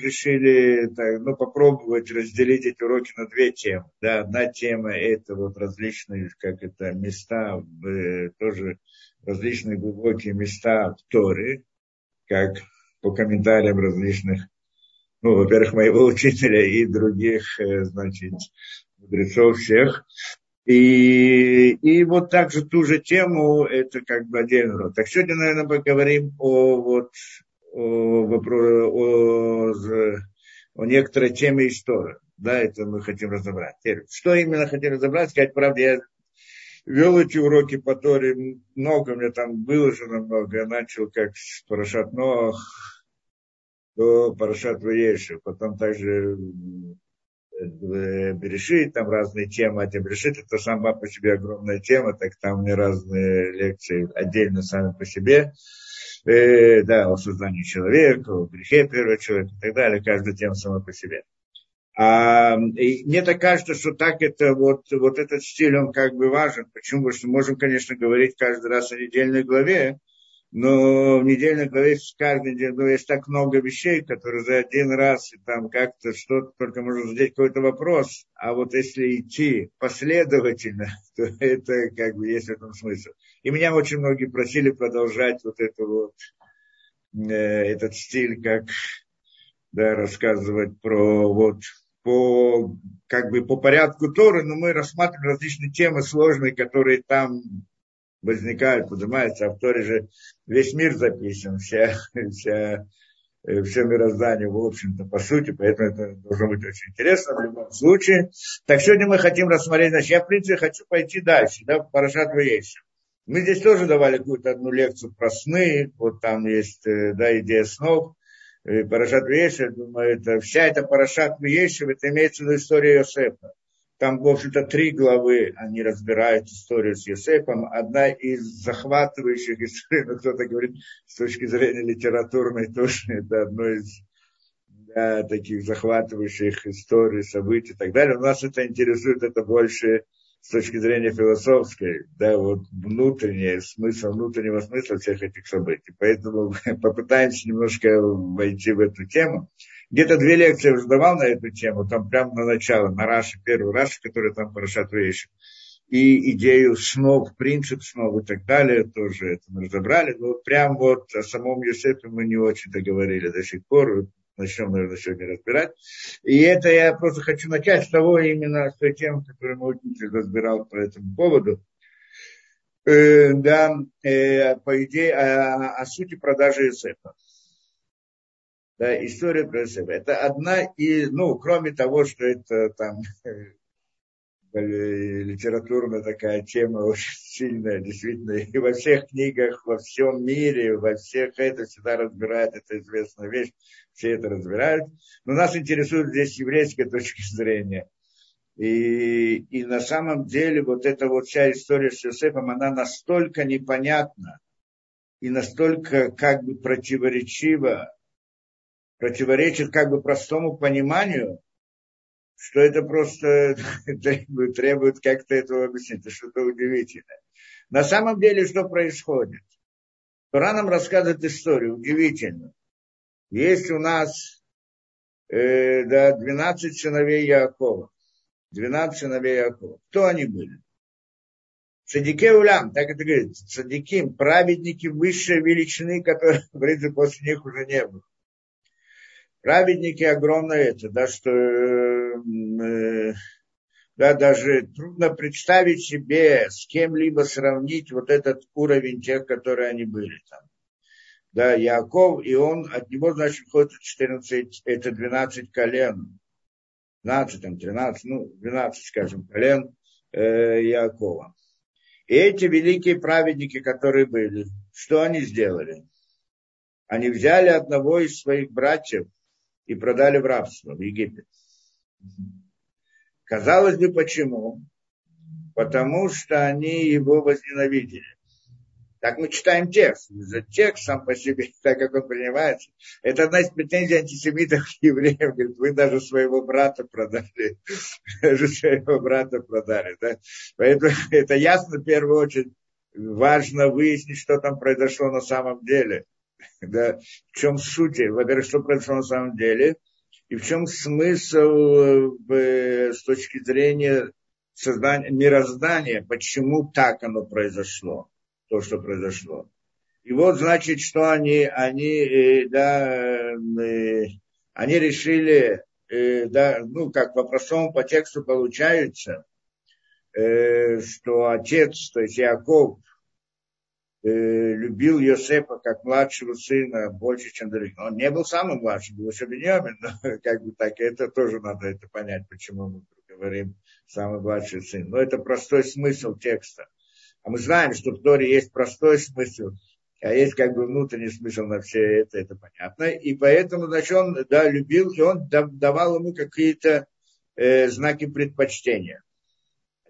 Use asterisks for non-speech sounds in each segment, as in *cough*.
решили так, ну, попробовать разделить эти уроки на две темы. Да, одна тема это вот различные, как это, места, э, тоже различные глубокие места в Торе, как по комментариям различных, ну, во-первых, моего *laughs* учителя и других, э, значит, мудрецов всех. И, и вот также ту же тему, это как бы отдельный урок. Так сегодня, наверное, поговорим о, вот, о, о, о, некоторой теме истории. Да, это мы хотим разобрать. Что именно хотим разобрать? Сказать правду, я вел эти уроки по Торе, много мне там выложено много. Я начал как с Парашат Ноах до Парашат Ваеши. Потом также Берешит, там разные темы, а Берешит это сама по себе огромная тема, так там мне разные лекции отдельно сами по себе. Э, да, о создании человека, о грехе первого человека и так далее, каждая тема сама по себе. А, и мне так кажется, что так это вот, вот этот стиль, он как бы важен. Почему? Потому что можем, конечно, говорить каждый раз о недельной главе, но в недельной главе в каждой недельной главе есть так много вещей, которые за один раз и там как-то что-то только можно задать какой-то вопрос, а вот если идти последовательно, *laughs* то это как бы есть в этом смысл. И меня очень многие просили продолжать вот это вот, э, этот стиль, как да, рассказывать про вот по, как бы по порядку Торы, но мы рассматриваем различные темы сложные, которые там возникают, поднимаются, а в Торе же весь мир записан, вся, вся, э, все мироздание, в общем-то, по сути, поэтому это должно быть очень интересно в любом случае. Так сегодня мы хотим рассмотреть, значит, я, в принципе, хочу пойти дальше, да, Парашат Ваейшем. Мы здесь тоже давали какую-то одну лекцию про сны, вот там есть, э, да, идея снов, Парашат Вешев, думаю, это, вся эта Парашат Вешев, это имеется в виду история Иосифа. Там, в общем-то, три главы они разбирают историю с Йосефом. Одна из захватывающих историй, *laughs* ну, кто-то говорит, с точки зрения литературной тоже, это одно из да, таких захватывающих историй, событий и так далее. У нас это интересует, это больше с точки зрения философской, да, вот внутренний смысл, внутреннего смысла всех этих событий. Поэтому *laughs* попытаемся немножко войти в эту тему. Где-то две лекции уже давал на эту тему, там прямо на начало, на Раши, первый Раши, который там Парашат Вейши. И идею снов, принцип снов и так далее, тоже это мы разобрали. Но прям вот о самом Юсефе мы не очень договорили до сих пор. Начнем, наверное, сегодня разбирать. И это я просто хочу начать с того именно, с той темы, которую мой учитель разбирал по этому поводу. Э, да, э, по идее, о, о сути продажи Юсефа да, история про себя. Это одна из, ну, кроме того, что это там *laughs* литературная такая тема *laughs* очень сильная, действительно, и во всех книгах, во всем мире, во всех это всегда разбирают, это известная вещь, все это разбирают. Но нас интересует здесь еврейская *laughs* точка зрения. И, и на самом деле вот эта вот вся история с Иосифом, она настолько непонятна и настолько как бы противоречива противоречит как бы простому пониманию, что это просто *laughs* требует, требует как-то этого объяснить. Это что-то удивительное. На самом деле, что происходит? Тора нам рассказывает историю удивительную. Есть у нас э, да, 12 сыновей Якова. 12 сыновей Якова. Кто они были? Садике Улям, так это говорит, садиким, праведники высшей величины, которые, *laughs* в принципе, после них уже не было праведники огромное это, да, что э, да, даже трудно представить себе с кем-либо сравнить вот этот уровень тех, которые они были там. Да, Яков, и он, от него, значит, входит 14, это 12 колен, 12, там, 13, ну, 12, скажем, колен э, Якова. И эти великие праведники, которые были, что они сделали? Они взяли одного из своих братьев, и продали в рабство в Египет. Казалось бы, почему? Потому что они его возненавидели. Так мы читаем текст. За текст сам по себе, *laughs* так как он принимается, это одна из претензий антисемитов к евреям. Говорит, вы даже своего брата продали. *laughs* Даже своего брата продали. Да? Поэтому *laughs* это ясно в первую очередь. Важно выяснить, что там произошло на самом деле. *laughs* Да, в чем суть? Во-первых, что произошло на самом деле? и в чем смысл э, с точки зрения создания, мироздания, почему так оно произошло, то, что произошло. И вот, значит, что они, они, э, да, э, они решили, да, ну, как по простому по тексту получается, что отец, то есть Яков, э, любил Йосепа как младшего сына больше, чем других. Он не был самым младшим, был еще Беньямин, но *laughs* как бы так, это тоже надо это понять, почему мы говорим самый младший сын. Но это простой смысл текста. А мы знаем, что в Торе есть простой смысл, а есть как бы внутренний смысл на все это, это понятно. И поэтому, значит, он да, любил, и он давал ему какие-то э, знаки предпочтения.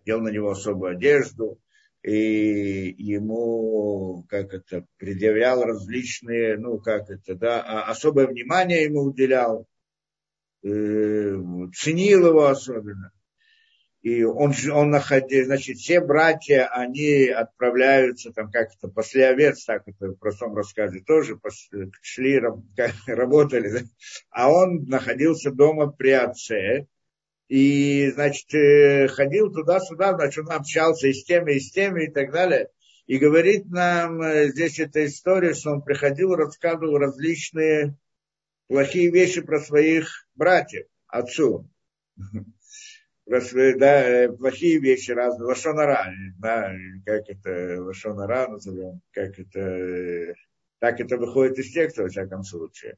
Одел на него особую одежду, и ему, как это, предъявлял различные, ну, как это, да, а особое внимание ему уделял, э, ценил его особенно. И он, он находил, значит, все братья, они отправляются, там, как это, после овец, так это в простом рассказе тоже, шли, *laughs* работали, да? а он находился дома при отце, и, значит, э, ходил туда-сюда, значит, он общался и с теми, и с теми, и так далее. И говорит нам э, здесь эта история, что он приходил, рассказывал различные плохие вещи про своих братьев, отцу. Про свои, да, э, плохие вещи разные, лошонара, да, как это, лошонара назовем, как это, так это выходит из текста, во всяком случае.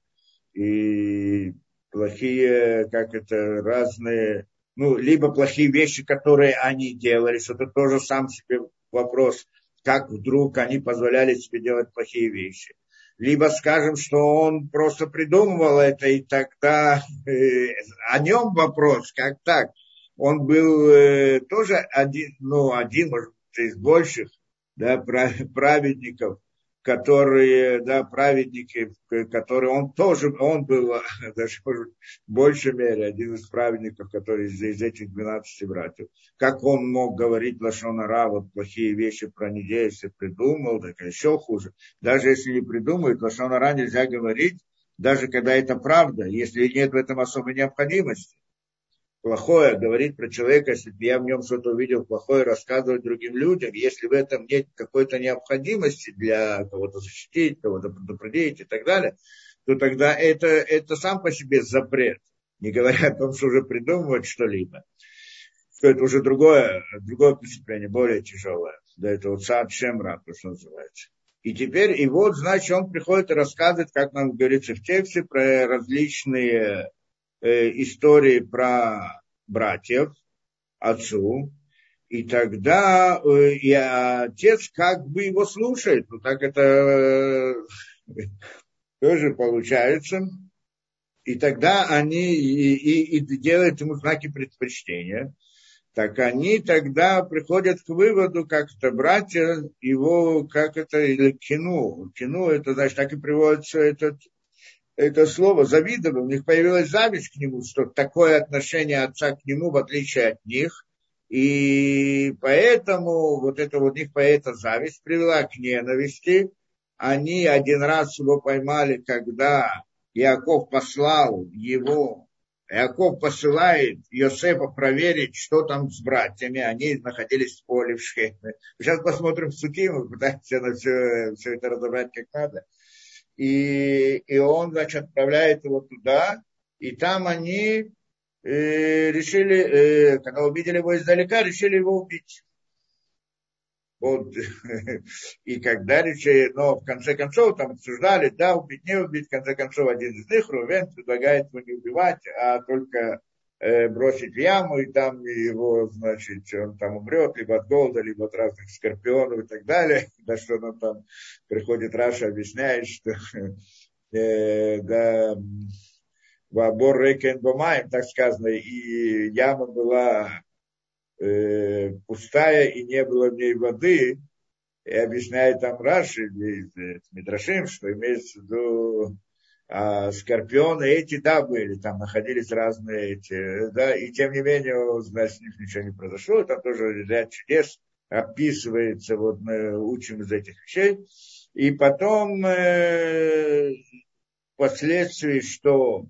И плохие, как это, разные, ну, либо плохие вещи, которые они делали, что это тоже сам себе вопрос, как вдруг они позволяли себе делать плохие вещи. Либо скажем, что он просто придумывал это, и тогда э, о нем вопрос, как так. Он был э, тоже один, ну, один, может, из больших да, праведников, которые, да, праведники, которые он тоже, он был *laughs* даже может, в большей мере один из праведников, который из, из этих 12 братьев. Как он мог говорить Лашонара, вот плохие вещи про неделю, если придумал, так еще хуже. Даже если не придумает, Лашонара нельзя говорить, даже когда это правда, если нет в этом особой необходимости плохое говорить про человека, если я в нем что-то увидел плохое, рассказывать другим людям, если в этом нет какой-то необходимости для кого-то защитить, кого-то предупредить и так далее, то тогда это, это сам по себе запрет, не говоря о том, что уже придумывать что-либо. Что это уже другое, другое преступление, более тяжелое. Да, это вот сад Шемра, то, что называется. И теперь, и вот, значит, он приходит и рассказывает, как нам говорится в тексте, про различные Э, истории про братьев отцу, и тогда э, и отец как бы его слушает. Ну так это э, тоже получается. И тогда они и, и, и делают ему знаки предпочтения. Так они тогда приходят к выводу, как это братья его, как это, или кину. Кину, это значит, так и приводится этот это слово завидовал, у них появилась зависть к нему, что такое отношение отца к нему, в отличие от них. И поэтому вот это вот у них эта зависть привела к ненависти. Они один раз его поймали, когда Иаков послал его, Иаков посылает Йосефа проверить, что там с братьями. Они находились в поле в Шхеме. Сейчас посмотрим в Суким, пытаемся на все, все это разобрать как надо и, и он, значит, отправляет его туда, и там они э, решили, э, когда увидели его издалека, решили его убить. Вот. *laughs* И когда решили, но в конце концов там обсуждали, да, убить, не убить, в конце концов один из них, Рувен, предлагает его не убивать, а только бросить в яму, и там его, значит, он там умрет, либо от голода, либо от разных скорпионов и так далее. *laughs* Да что он там приходит, Раша объясняет, что *laughs* э, да, Вабор Рекен Бомаем, так сказано, и яма была э, пустая, и не было в ней воды, и объясняет там Раши, Митрашим, что имеется в виду а, скорпионы эти, да, были, там находились разные эти, да, и тем не менее, значит, с них ничего не произошло, там тоже ряд чудес описывается, вот мы учим из этих вещей, и потом э, впоследствии, что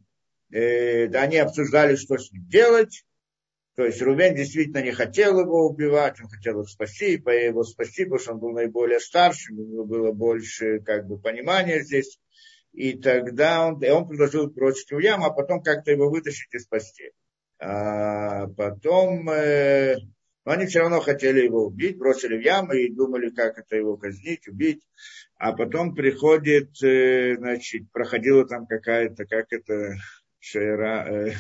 э, они обсуждали, что с ним делать. То есть Рубен действительно не хотел его убивать, он хотел его спасти, по его спасти, потому что он был наиболее старшим, у него было больше как бы, понимания здесь. И тогда он, и он предложил бросить в яму, а потом как-то его вытащить и спасти. А потом э, они все равно хотели его убить, бросили в яму и думали, как это его казнить, убить. А потом приходит, э, значит, проходила там какая-то, как это, шейра, э,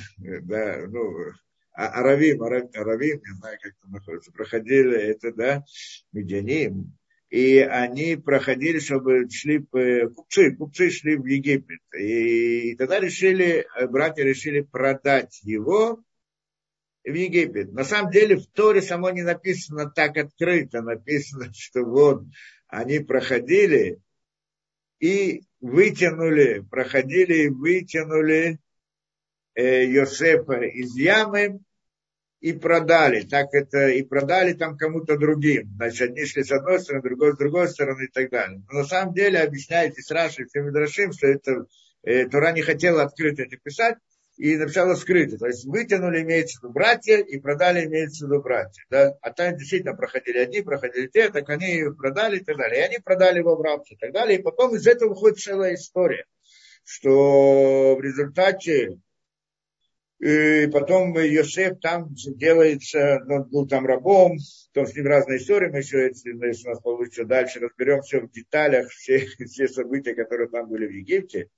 да, ну, а, Аравим, Аравим, не знаю, как там находится, проходили это, да, Медианим, и они проходили, чтобы шли купцы, купцы шли в Египет. И тогда решили, братья решили продать его в Египет. На самом деле в Торе само не написано так открыто, написано, *laughs* что вот они проходили и вытянули, проходили и вытянули э, Йосефа из ямы и продали. Так это и продали там кому-то другим. Значит, одни шли с одной стороны, другой с другой стороны и так далее. Но на самом деле объясняете с Рашей всем Мидрашим, что это э, Тура не хотела открыто это писать, и написала скрыто. То есть вытянули, имеется в виду братья, и продали, имеется в виду братья. Да? А там действительно проходили одни, проходили те, так они продали и так далее. И они продали его в рабство и так далее. И потом из этого выходит целая история, что в результате и потом Йосеф там делается, ну, он был там рабом, там с ним разные истории, мы еще, если, если у нас получится дальше, разберем все в деталях, *laughs* все, все события, которые там были в Египте.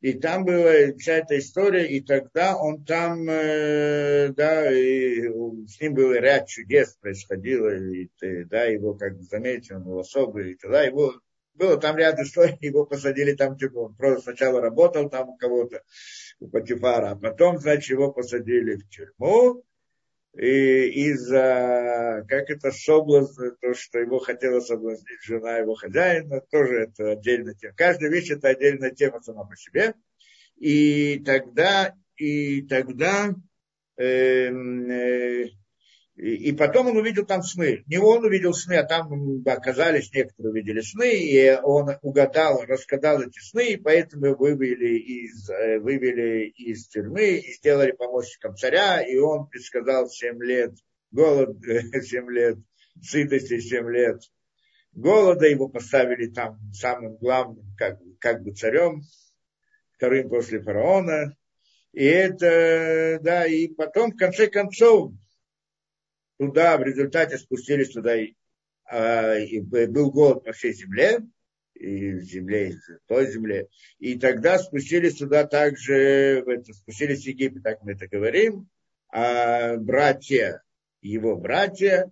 И там была вся эта история, и тогда он там, э, да, и с ним был ряд чудес происходило, и, да, его как бы заметил, он был особый, и тогда его, было там ряд историй, *laughs* его посадили там, типа, он просто сначала работал там у кого-то, у Патифара, а потом, значит, его посадили в тюрьму, и из-за, как это, соблазн, то, что его хотела соблазнить жена его хозяина, тоже это отдельная тема. Каждая вещь это отдельная тема сама по себе. И тогда, и тогда э, э, и, потом он увидел там сны. Не он увидел сны, а там оказались некоторые увидели сны, и он угадал, рассказал эти сны, и поэтому вывели из, э, вывели из тюрьмы и сделали помощником царя, и он предсказал 7 лет голод, *laughs* 7 лет сытости, 7 лет голода, его поставили там самым главным, как, как бы царем, вторым после фараона. И это, да, и потом, в конце концов, туда в результате спустились туда, и, а, и был голод по всей земле, и в земле, и в той земле. И тогда спустились туда также, это, спустились в Египет, так мы это говорим, а братья, его братья,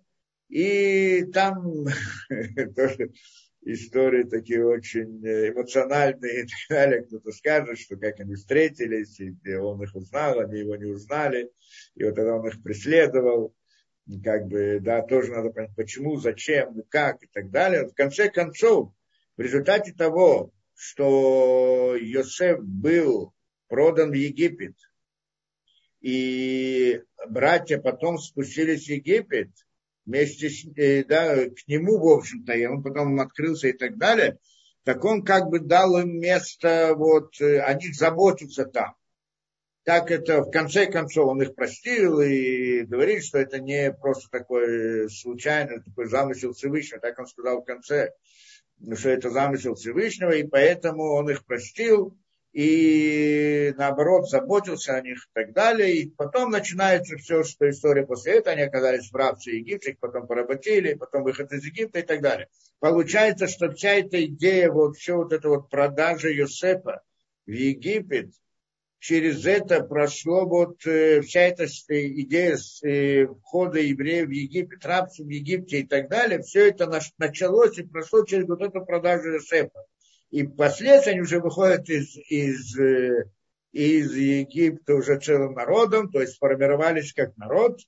и там *laughs* тоже истории такие очень эмоциональные и так далее. Кто-то скажет, что как они встретились, и он их узнал, они его не узнали, и вот тогда он их преследовал как бы, да, тоже надо понять, почему, зачем, как и так далее. В конце концов, в результате того, что Йосеф был продан в Египет, и братья потом спустились в Египет, вместе с, э, да, к нему, в общем-то, и он потом открылся и так далее, так он как бы дал им место, вот, э, о них заботиться там так это в конце концов он их простил и говорит, что это не просто такой случайный такой замысел Всевышнего, так он сказал в конце, что это замысел Всевышнего, и поэтому он их простил, и наоборот заботился о них и так далее. И потом начинается все, что история после этого, они оказались в рабстве Египте, их потом поработили, потом выход из Египта и так далее. Получается, что вся эта идея, вот все вот это вот продажа Юсепа в Египет, через это прошло вот э, вся эта идея э, входа евреев в Египет, рабство в Египте и так далее, все это началось и прошло через вот эту продажу Иосифа. И впоследствии они уже выходят из, из, э, из Египта уже целым народом, то есть сформировались как народ,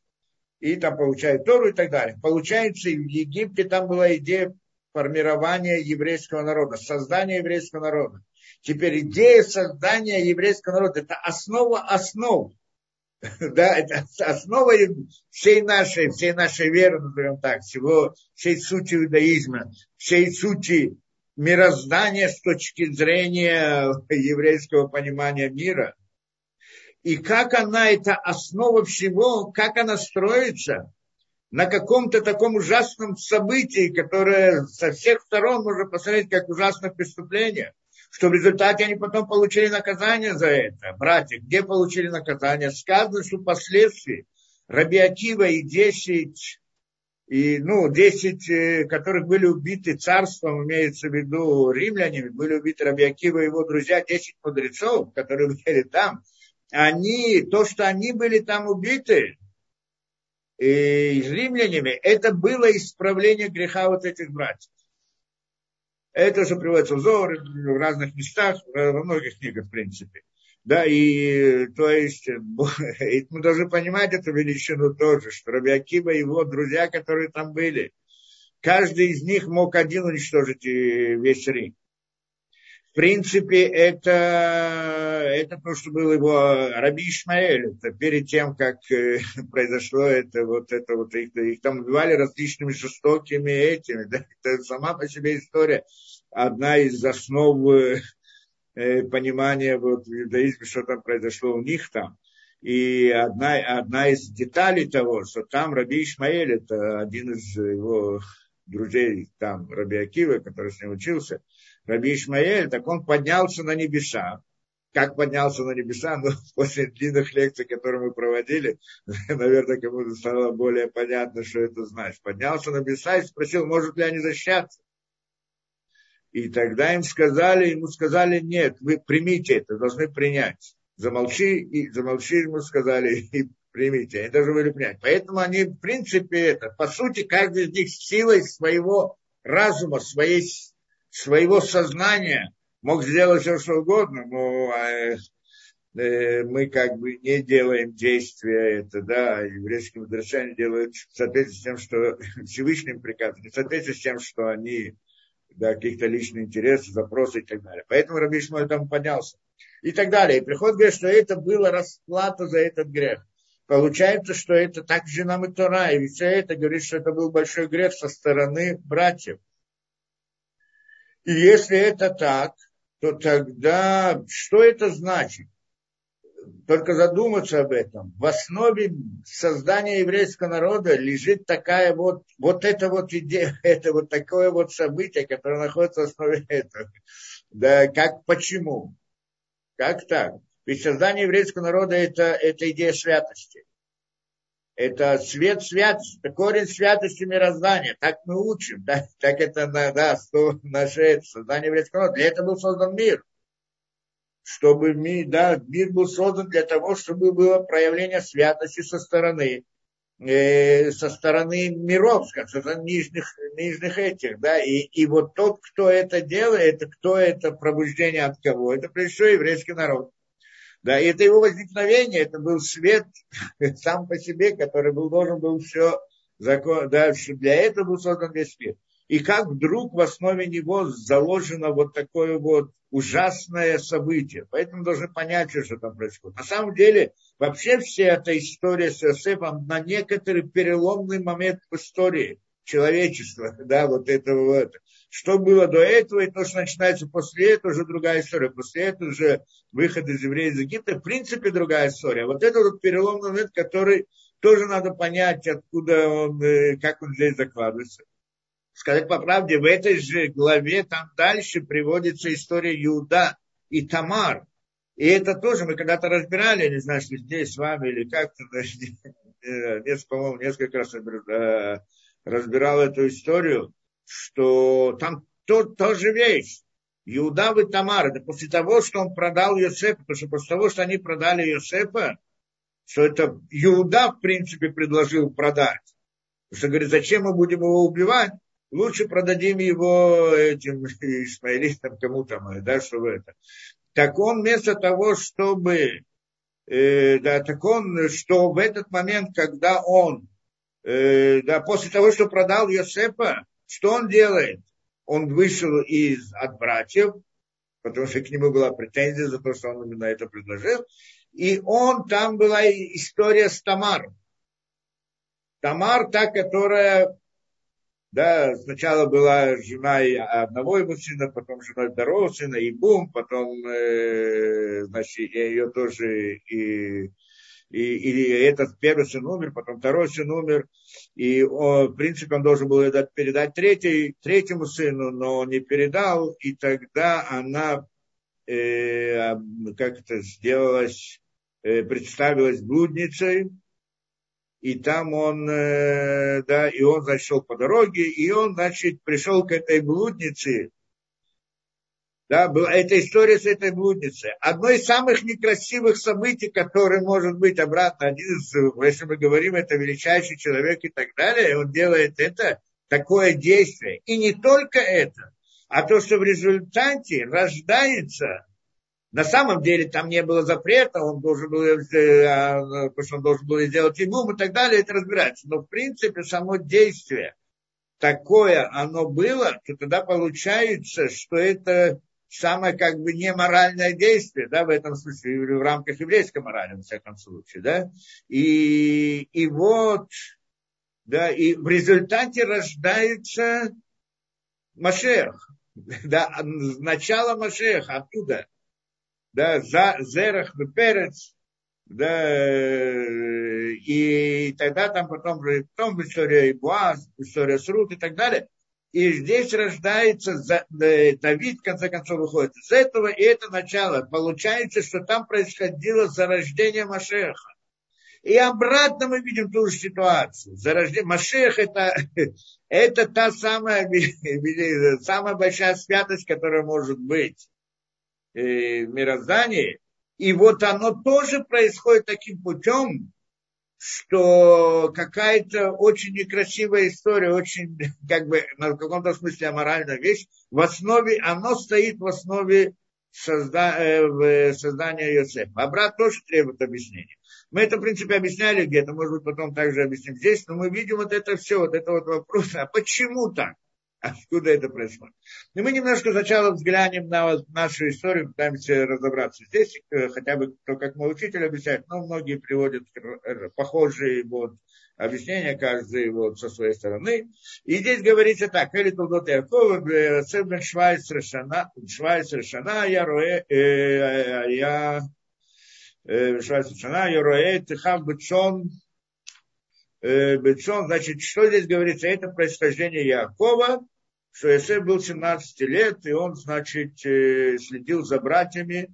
и там получают Тору и так далее. Получается, в Египте там была идея формирования еврейского народа, создания еврейского народа. Теперь идея создания еврейского народа – это основа основ. *laughs* Да, это основа всей нашей, всей нашей веры, назовем так, всего, всей сути иудаизма, всей сути мироздания с точки зрения еврейского понимания мира. и как она, это основа всего, как она строится на каком-то таком ужасном событии, которое со всех сторон можно посмотреть как ужасное преступление, что в результате они потом получили наказание за это. Братья, где получили наказание? Сказано, что впоследствии Раби Акива и 10 и, ну, 10, э, которых были убиты царством, имеется в виду римлянами, были убиты Раби Акива и его друзья, 10 мудрецов, которые были там, они, то, что они были там убиты, и э, римлянами, это было исправление греха вот этих братьев. Это уже приводится в Зор, в разных местах, во многих книгах, в принципе. Да, и то есть *laughs* мы должны понимать эту величину тоже, что Рабиакиба и его друзья, которые там были, каждый из них мог один уничтожить весь Рим. В принципе, это, это то, что был его Раби Ишмаэль. Это перед тем, как э, *laughs* произошло это, вот это вот, их, их там убивали различными жестокими этими. Да, *laughs* это сама по себе история. Одна из основ э, Э, понимание вот, в иудаизме, что там произошло у них там. И одна, одна из деталей того, что там Раби Ишмаэль, это один из его друзей, там Раби Акива, который с ним учился, Раби Ишмаэль, так он поднялся на небеса. Как поднялся на небеса, ну, *laughs* после длинных лекций, которые мы проводили, *laughs* наверное, кому-то стало более понятно, что это значит. Поднялся на небеса и спросил, может ли они защищаться. И тогда им сказали, ему сказали, нет, вы примите это, должны принять. Замолчи, и замолчи, ему сказали, *laughs* и примите. Они должны были принять. Поэтому они, в принципе, это, по сути, каждый из них силой своего разума, своей, своего сознания мог сделать все, что угодно, но э, э, мы как бы не делаем действия это, да, еврейские мудрецы делают в соответствии с тем, что *laughs* Всевышним приказом, не в соответствии с тем, что они да, каких-то личных интересов, запросы и так далее. Поэтому Раби Шмоль там поднялся. И так далее. И приход говорит, что это была расплата за этот грех. Получается, что это так же нам и Тора. И все это говорит, что это был большой грех со стороны братьев. И если это так, то тогда что это значит? только задуматься об этом. В основе создания еврейского народа лежит такая вот, вот эта вот идея, *laughs* это вот такое вот событие, которое находится в основе этого. Да, как, почему? Как так? Ведь создание еврейского народа это, это идея святости. Это свет святости, это корень святости мироздания. Так мы учим, да? *laughs* так это да, наше создание еврейского народа. Для этого был создан мир чтобы мир, да, мир был создан для того, чтобы было проявление святости со стороны, э, со стороны миров, со стороны нижних, нижних этих, да, и, и вот тот, кто это делает, кто это пробуждение от кого, это всего еврейский народ. Да, и это его возникновение, это был свет *laughs* сам по себе, который был, должен был все закон, да, для этого был создан весь мир и как вдруг в основе него заложено вот такое вот ужасное событие. Поэтому должны понять, что там происходит. На самом деле, вообще вся эта история с Иосифом на некоторый переломный момент в истории человечества, *laughs* да, вот этого вот. Что было до этого и то, что начинается после этого, уже другая история. После этого уже выход из евреев из Египта, в принципе, другая история. Вот это вот переломный момент, который тоже надо понять, откуда он, э, как он здесь закладывается сказать по правде, в этой же главе там дальше приводится история Иуда и Тамар. И это тоже мы когда-то разбирали, не знаю, что здесь с вами или как-то, *laughs* нет, по-моему, несколько раз э, разбирал эту историю, что там то, тоже вещь. Иуда и Тамар, это после того, что он продал Йосепа, потому что после того, что они продали Йосепа, что это Иуда, в принципе, предложил продать. Потому что говорит, зачем мы будем его убивать? лучше продадим его этим *laughs* исмаилистам, кому там, да, чтобы это. Так он вместо того, чтобы, э, да, так он, что в этот момент, когда он, э, да, после того, что продал Йосепа, что он делает? Он вышел из, от братьев, потому что к нему была претензия за то, что он именно это предложил, и он, там была история с Тамар. Тамар, та, которая да, сначала была жена одного его сына, потом жена второго сына, и бум, потом, э, значит, ее тоже и и, или этот первый сын умер, потом второй сын умер, и он, в принципе он должен был передать третий, третьему сыну, но он не передал, и тогда она э, как это сделалось, э, представилась блудницей, и там он, э, да, и он, зашел по дороге, и он, значит, пришел к этой блуднице, да, была эта история с этой блудницей. Одно из самых некрасивых событий, которые может быть обратно, один из, если мы говорим, это величайший человек и так далее, он делает это, такое действие. И не только это, а то, что в результате рождается, на самом деле там не было запрета, он должен был, э, а, потому что он должен был сделать ему и так далее, это разбирается. Но в принципе само действие, такое оно было, то тогда получается, что это самое как бы неморальное действие, да, в этом смысле, в рамках еврейской морали, во всяком случае, да, и, и вот, да, и в результате рождается Машех, *laughs* да, начало Машеха, оттуда, да, за, Зерах, Перец, да, и тогда там потом, потом история Буаз, история Срут и так далее, и здесь рождается Давид, в конце концов, выходит из этого, и это начало. Получается, что там происходило зарождение Машеха. И обратно мы видим ту же ситуацию. Зарождение Машех это, *laughs* это та самая, *laughs* самая большая святость, которая может быть э, в мироздании. И вот оно тоже происходит таким путем, что какая-то очень некрасивая история, очень, *laughs* как бы, на каком-то смысле аморальная вещь, в основе, оно стоит в основе созда, э, создания Йосефа. А брат тоже требует объяснения. Мы это, в принципе, объясняли где-то, может быть, потом также объясним здесь, но мы видим вот это все, вот это вот вопрос, а почему так? Откуда это происходит. И мы немножко сначала взглянем на нашу историю, пытаемся разобраться здесь, э, хотя бы то, как мой учитель объясняет, но многие приводят э, похожие вот, объяснения, каждый вот со своей стороны. И здесь говорится так, Эли Толдот Якова, Цебен Швайц Решана, я роэ, я Швайц Решана, я роэ, Тихав Бетшон, Бетшон, значит, что здесь говорится? Это происхождение Якова, что Иосиф был 17 лет, и он, значит, э, следил за братьями,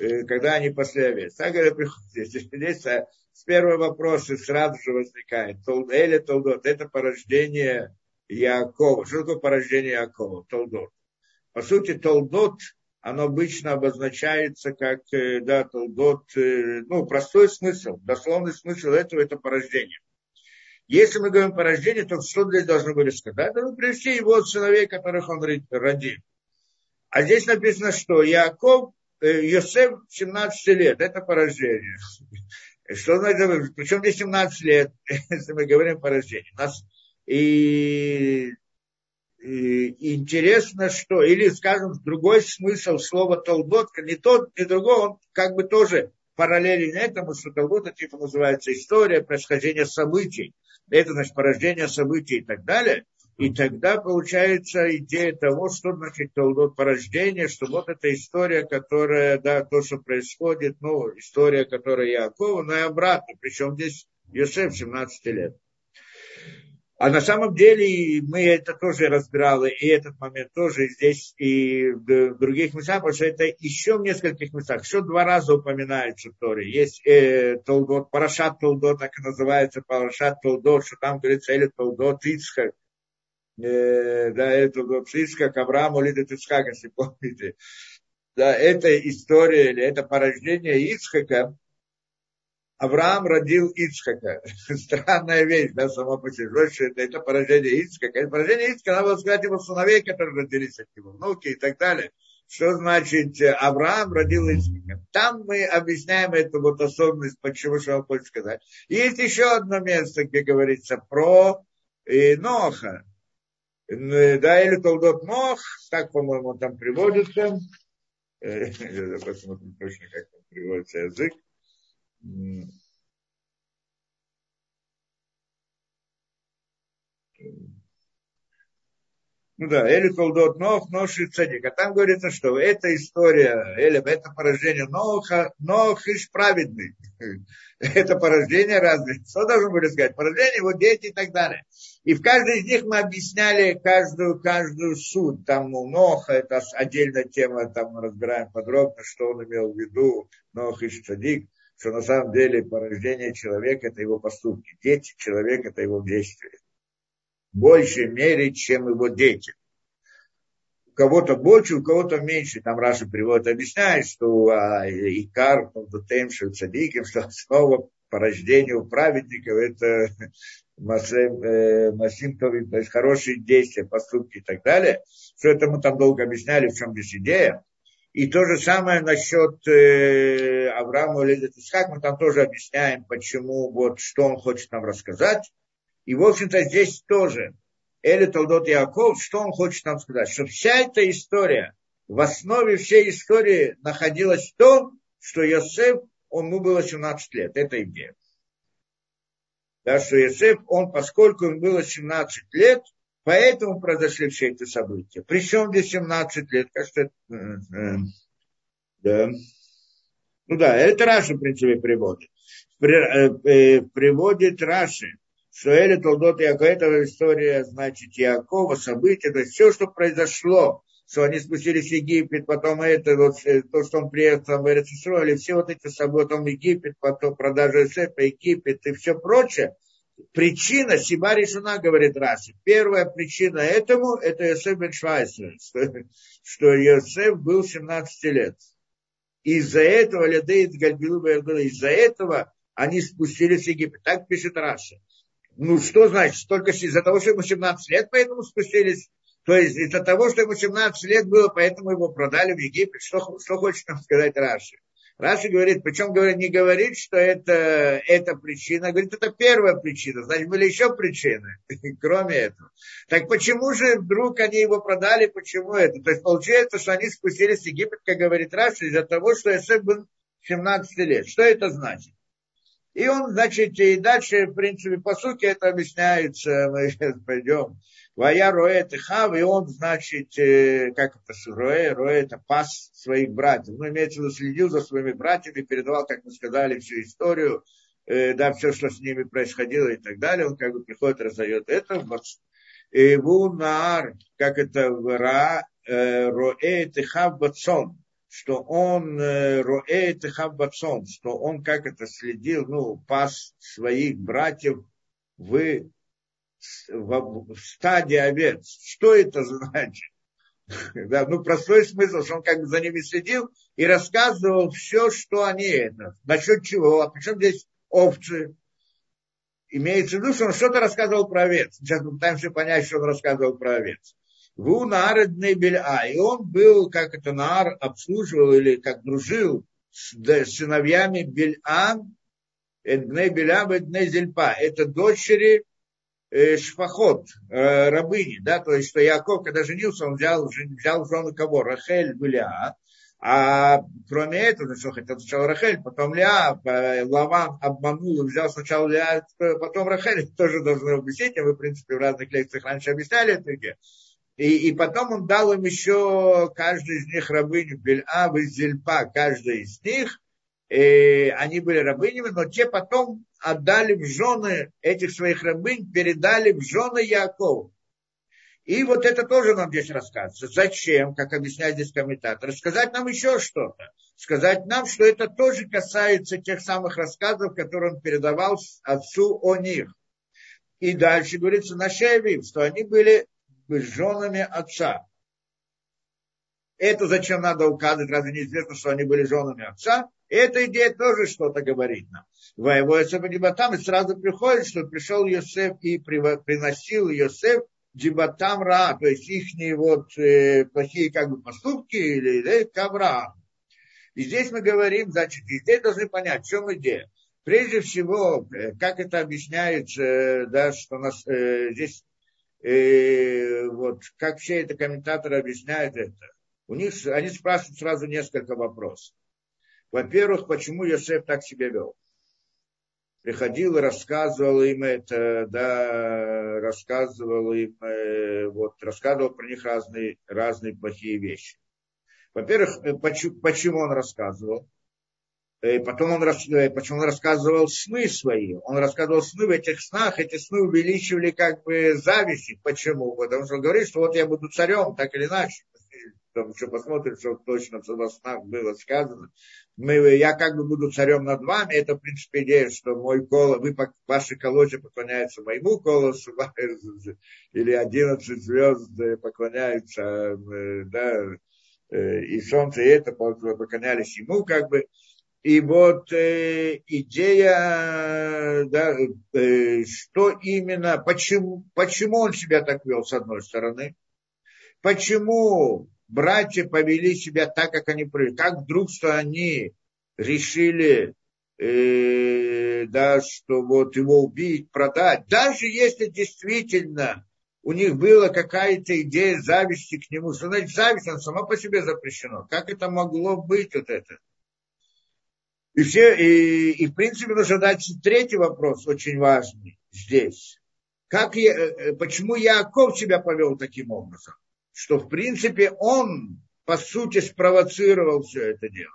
э, когда они пошли овец. Так говорят, здесь, здесь а, с первого вопроса сразу же возникает. Эля Толдот, это порождение Якова. Что такое порождение Якова? Толдот. По сути, Толдот, оно обычно обозначается как, э, да, Толдот, ну, простой смысл, дословный смысл этого – это порождение. Если мы говорим по рождению, то что здесь должны были сказать? Должны привести его сыновей, которых он родил. А здесь написано, что Яков, э, Йосеф 17 лет, это по рождению. Что значит, причем здесь 17 лет, *laughs* если мы говорим по рождению. Нас, и, и интересно, что, или, скажем, другой смысл слова толдот, не тот, не другой, он как бы тоже параллелен этому, что толдот, это типа называется история происхождения событий это значит порождение событий и так далее. И тогда получается идея того, что значит толдот порождение, что вот эта история, которая, да, то, что происходит, ну, история, которая Якова, но и обратно. Причем здесь Йосеф 17 лет. А на самом деле мы это тоже разбирали, и этот момент тоже здесь, и в других местах, потому что это еще в нескольких местах, еще два раза упоминается в Торе. Есть э, Толдот, Парашат Толдот, так и называется, Парашат Толдот, что там говорится, или Толдот Ицхак, э, да, это Толдот Ицхак, Авраам улидет Ицхак, если помните. Да, это история, или это порождение Ицхака, Авраам родил Ицхака. *laughs* Странная вещь, да, сама по себе. Это, это поражение Ицхака. Это поражение Ицхака, надо сказать его сыновей, которые родились от него, внуки и так далее. Что значит Авраам родил Ицхака? Там мы объясняем эту вот особенность, почему что он хочет сказать. Есть еще одно место, где говорится про э, Ноха. Да, или Толдот Нох, так, по-моему, там приводится. Э, *laughs* посмотрим точно, как там приводится язык. Ну да, Эли Толдот Нох, Ноши Цадик. А там говорится, что эта история, Эли, это порождение Ноха, Нох иш праведный. *laughs* это порождение разве? Что должны были сказать? Порождение, его дети и так далее. И в каждой из них мы объясняли каждую, каждую суть. Там у Ноха, это отдельная тема, там мы разбираем подробно, что он имел в виду, Нох иш Цадик что на самом деле порождение человека – это его поступки. Дети человека – это его действия. В большей мере, чем его дети. У кого-то больше, у кого-то меньше. Там Раша приводит, объясняет, что а, Икар, Темши, Цадиким, что снова по рождению праведников это Масимтови, то есть хорошие действия, поступки и так далее. Все это мы там долго объясняли, в чем здесь идея. И то же самое насчет э, Авраама Лезет Исхак, мы там тоже объясняем, почему, вот, что он хочет нам рассказать. И, в общем-то, здесь тоже Эли Талдот Яков, что он хочет нам сказать? Что вся эта история, в основе всей истории находилась в том, что Йосеф, он, ему было 17 лет. Это идея. Да, что Йосеф, он, поскольку ему было 17 лет, Поэтому произошли все эти события. Причем здесь 17 лет, кажется, э, э, да. Ну да, это Раши, в принципе, приводит. При, э, э, приводит Раши, что Эли Толдот Якова, это история, значит, Якова, события, то есть все, что произошло, что они спустились в Египет, потом это, вот, э, то, что он приехал в Эрцисроиле, все вот эти события, потом Египет, потом продажа Эсепа, Египет и все прочее, причина, Сиба Решуна, говорит Раши, первая причина этому, это Йосеф бен что, что Йосеф был 17 лет. Из-за этого Лядеид Гальбилу из-за этого они спустились в Египет. Так пишет Раша. Ну, что значит? Только из-за того, что ему 17 лет, поэтому спустились. То есть из-за того, что ему 17 лет было, поэтому его продали в Египет. Что, что хочет нам сказать Раши? Раши говорит, причем говорит, не говорит, что это, это причина, говорит, это первая причина, значит, были еще причины, *laughs* кроме этого. Так почему же вдруг они его продали, почему это? То есть получается, что они спустились в Египет, как говорит Раши, из-за того, что Эсэп был 17 лет. Что это значит? И он, значит, и дальше, в принципе, по сути это объясняется, мы *laughs* сейчас пойдем. Вая Роэ Техав, и он, значит, э, как это, Роэ, Роэ это пас своих братьев. Ну, имеется в виду, следил за своими братьями, передавал, как мы сказали, всю историю, э, да, все, что с ними происходило и так далее. Он как бы приходит, раздает это. И Вунаар, как это, Ра, э, Роэ Техав Бацон, что он Роэ Техав Бацон, что он как это следил, ну, пас своих братьев в в, стадии овец. Что это значит? *laughs* Да, ну, простой смысл, что он как бы за ними следил и рассказывал все, что они это. Насчет чего? А причем здесь овцы? Имеется в виду, что он что-то рассказывал про овец. Сейчас мы пытаемся понять, что он рассказывал про овец. Ву Наар А. И он был, как это Наар обслуживал или как дружил с, сыновьями Бельам, Эдней Белям, Эдней Зельпа. Это дочери э, шфахот, э, рабыни, да, то есть, что Яков, когда женился, он взял, взял жену кого? Рахель, Ля, а кроме этого, что хотел сначала Рахель, потом Ля, Лаван обманул и взял сначала Ля, потом Рахель, тоже должны объяснить, а вы, в принципе, в разных лекциях раньше объясняли это. И, и потом он дал им еще, каждый из них рабыню, Бельа, Зельпа, каждый из них, и они были рабынями, но те потом отдали в жены этих своих рабынь, передали в жены Якову. И вот это тоже нам здесь рассказывается. Зачем, как объясняет здесь комментатор, сказать нам еще что-то. Сказать нам, что это тоже касается тех самых рассказов, которые он передавал отцу о них. И дальше говорится на Шевим, что они были женами отца. Это зачем надо указывать, разве неизвестно, что они были женами отца? Эта идея тоже что-то говорит нам. Воевой там и сразу приходит, что пришел Йосеф и приносил Йосеф Джибатам Ра, то есть их вот э, плохие как бы поступки или, или к Аврааму. И здесь мы говорим, значит, и здесь должны понять, в чем идея. Прежде всего, э, как это объясняется, да, что нас э, здесь, э, вот, как все это комментаторы объясняют это. У них, они спрашивают сразу несколько вопросов. Во-первых, почему Йосеф так себя вел? приходил и рассказывал им это, да, рассказывал им, э, вот, рассказывал про них разные, разные плохие вещи. Во-первых, э, почему, он рассказывал? Э, потом он, э, почему он рассказывал сны свои. Он рассказывал сны в этих снах. Эти сны увеличивали как бы зависть. Почему? Потому что он говорит, что вот я буду царем, так или иначе. Там еще посмотрим, что точно в снах было сказано. Мы, я как бы буду царем над вами. Это, в принципе, идея, что мой колос, вы, ваши колодцы поклоняются моему колосу, *laughs* или 11 звезд поклоняются, да, и солнце, и это поклонялись ему, как бы. И вот э, идея, да, э, что именно, почему, почему он себя так вел, с одной стороны, почему братья повели себя так, как они повели, как вдруг, что они решили, э, да, что вот его убить, продать, даже если действительно у них была какая-то идея зависти к нему, что значит зависть, она сама по себе запрещена, как это могло быть вот это? И, все, и, и в принципе нужно дать третий вопрос, очень важный здесь. Как я, э, э, почему Яков себя повел таким образом? Что в принципе он по сути спровоцировал все это дело.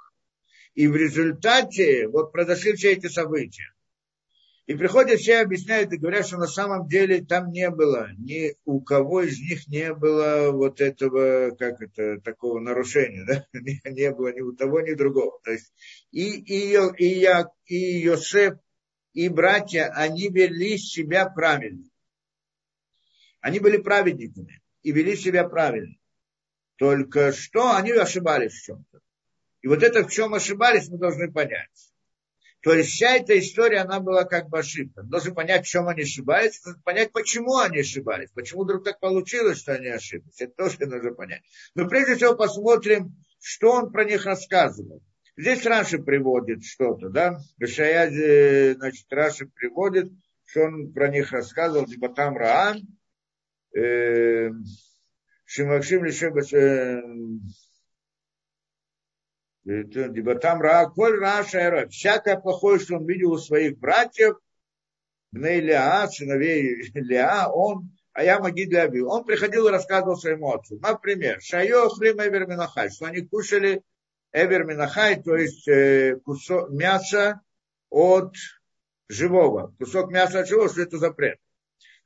И в результате вот произошли все эти события. И приходят все объясняют и говорят, что на самом деле там не было, ни у кого из них не было вот этого, как это, такого нарушения, да? *laughs* Не, не было ни у того, ни у другого. То есть и, и, и, я, и Йосеф, и братья, они вели себя правильно. Они были праведниками и вели себя правильно. Только что они ошибались в чем-то. И вот это в чем ошибались, мы должны понять. То есть вся эта история, она была как бы ошибка. Должны понять, в чем они ошибались, понять, почему они ошибались, почему вдруг так получилось, что они ошиблись. Это тоже нужно понять. Но прежде всего посмотрим, что он про них рассказывал. Здесь Раши приводит что-то, да? Бешаязи, значит, Раши приводит, что он про них рассказывал, типа там Раан, Шимакшим Лишебас, Ибо там Ра, коль Раша всякое плохое, что он видел у своих братьев, Бней Леа, сыновей Леа, он, а я Магид Леаби, он приходил и рассказывал своему отцу. Например, Шайо Хрим Эвер Минахай, что они кушали Эвер Минахай, то есть э, кусок мяса от живого. Кусок мяса от живого, что это запрет.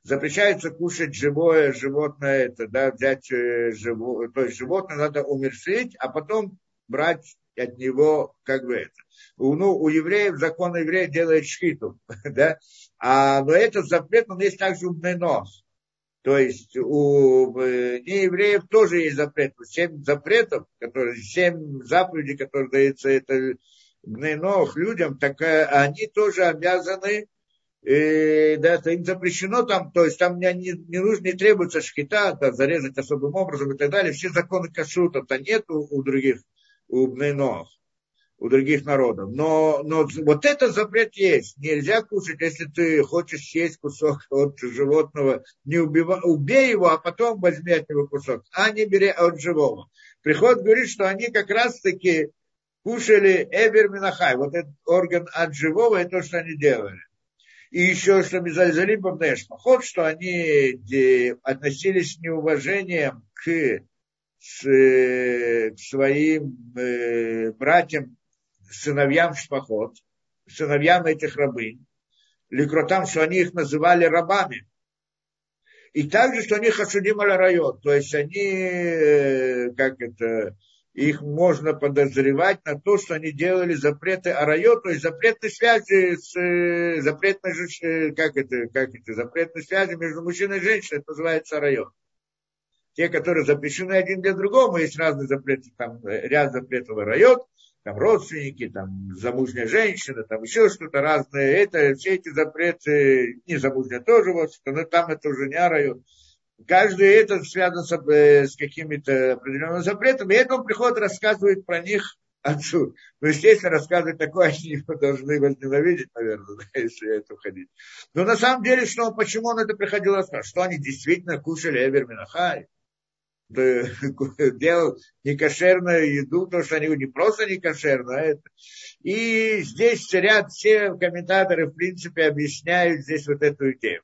Запрещается кушать живое животное, это, да, взять э, живое, то есть животное надо умерщвить, а потом брать от него как бы это. Ну, у евреев закон еврея делает шхиту, *laughs* да, а, но этот запрет, он есть также у нос. То есть у неевреев тоже есть запрет. Семь запретов, которые, семь заповедей, которые даются это гнойнох людям, так э, они тоже обязаны и, да, это им запрещено там, то есть там не, не, нужно, не требуется шкита, да, зарезать особым образом и так далее. Все законы кашрута-то нет у, у других у Бнейнох, у других народов. Но, но вот этот запрет есть. Нельзя кушать, если ты хочешь съесть кусок *laughs* от животного, не убивай, убей его, а потом возьми от него кусок, а не бери от живого. Приход говорит, что они как раз-таки кушали Эбер Минахай, вот этот орган от живого, это то, что они делали. И еще, что Мизальзалим Бабнешмахот, что они относились с неуважением к с, к своим э, братьям, сыновьям Шпахот, сыновьям этих рабынь, ликротам, что они их называли рабами. И также, что они хасудим райот, то есть они, э, как это, их можно подозревать на то, что они делали запреты арайот, то есть запретные связи с запретной, как это, как это, запретной связи между мужчиной и женщиной, это называется арайот те, которые запрещены один для другого, есть разные запреты, там э, ряд запретов райот, там родственники, там замужняя женщина, там еще что-то разное. Это, все эти запреты, не замужняя тоже, вот, но там это уже не райот. Каждый это связан с, э, с какими-то определенными запретами, и это он приходит, рассказывает про них отцу. Ну, естественно, рассказывать такое, они его должны возненавидеть, наверное, *laughs* да, если это уходить. Но на самом деле, что, почему он это приходил рассказывать? Что они действительно кушали Эвер Минахай? *laughs* делал некошерную еду, потому что они не просто некошерную, а. И здесь ряд все комментаторы, в принципе, объясняют здесь вот эту идею.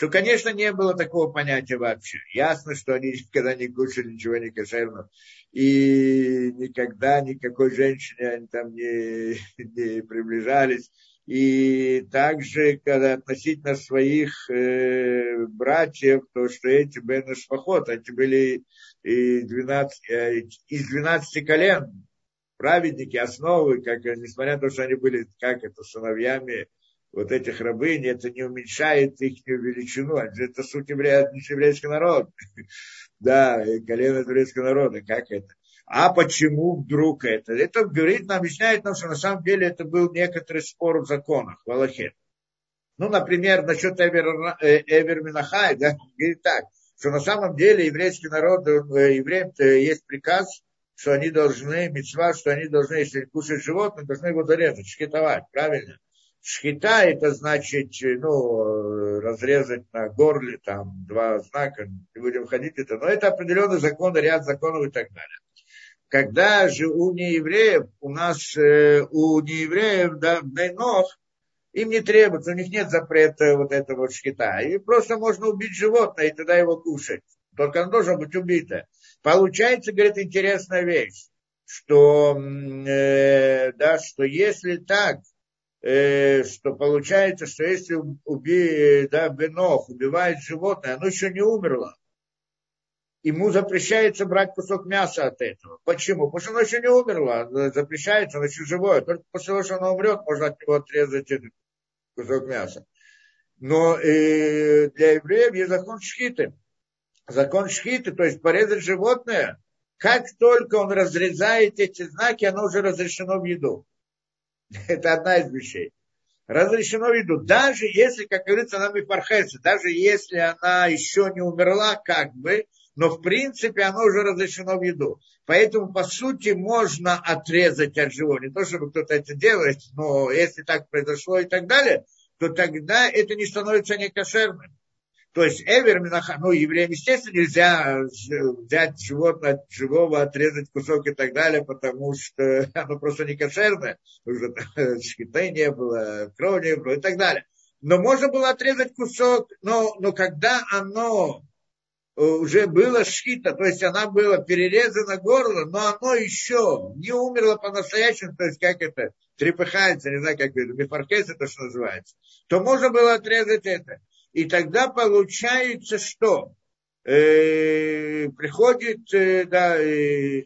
Что, конечно, не было такого понятия вообще. Ясно, что они никогда не кушали ничего не кошерного. И никогда никакой женщине они там не, *laughs* не приближались. И также, когда относительно своих э, братьев, то что эти Бен Шпахот, эти были и 12, э, из 12 колен, праведники, основы, как, несмотря на то, что они были, как это, сыновьями вот этих рабынь, это не уменьшает их величину, это суть еврея, еврейский народ. *laughs* Да, колено еврейского народа, как это? А почему вдруг это? Это говорит, нам объясняет нам, что на самом деле это был некоторый спор в законах, в Аллахе. Ну, например, насчет Эвер, э, Эвер Минахай, да, говорит так, что на самом деле еврейский народ, э, евреям есть приказ, что они должны, мецва, что они должны, если кушать животное, должны его зарезать, шкитовать, правильно? Шхита это значит, ну, разрезать на горле, там, два знака, не будем ходить это, но это определенный закон, ряд законов и так далее когда же у неевреев, у нас, э, у неевреев, да, Бейнох, им не требуется, у них нет запрета вот этого шкита. И просто можно убить животное и тогда его кушать. Только оно должно быть убито. Получается, говорит, интересная вещь, что, э, да, что если так, э, что получается, что если уби, да, Бенох убивает животное, оно еще не умерло, ему запрещается брать кусок мяса от этого. Почему? Потому что оно еще не умерло, запрещается, оно еще живое. Только после того, что оно умрет, можно от него отрезать этот кусок мяса. Но э, для евреев есть закон шхиты. Закон шхиты, то есть порезать животное, как только он разрезает эти знаки, оно уже разрешено в еду. *laughs* Это одна из вещей. Разрешено еду. Даже если, как говорится, она мифархеса, даже если она еще не умерла, как бы, но в принципе оно уже разрешено в еду. Поэтому, по сути, можно отрезать от живого. Не то, чтобы кто-то это делает, но если так произошло и так далее, то тогда это не становится некошерным. То есть Эвер Минаха, ну, евреям, естественно, нельзя взять животное от живого, отрезать кусок и так далее, потому что *laughs* оно просто не кошерное, потому что шкиты не было, крови не было и так далее. Но можно было отрезать кусок, но, но когда оно Э, уже было шхита, то есть она была перерезана горло, но оно еще не умерло по-настоящему, то есть как это, трепыхается, не знаю, как это, мифаркес это что называется, то можно было отрезать это. И тогда получается, что э, приходит, э, да, э,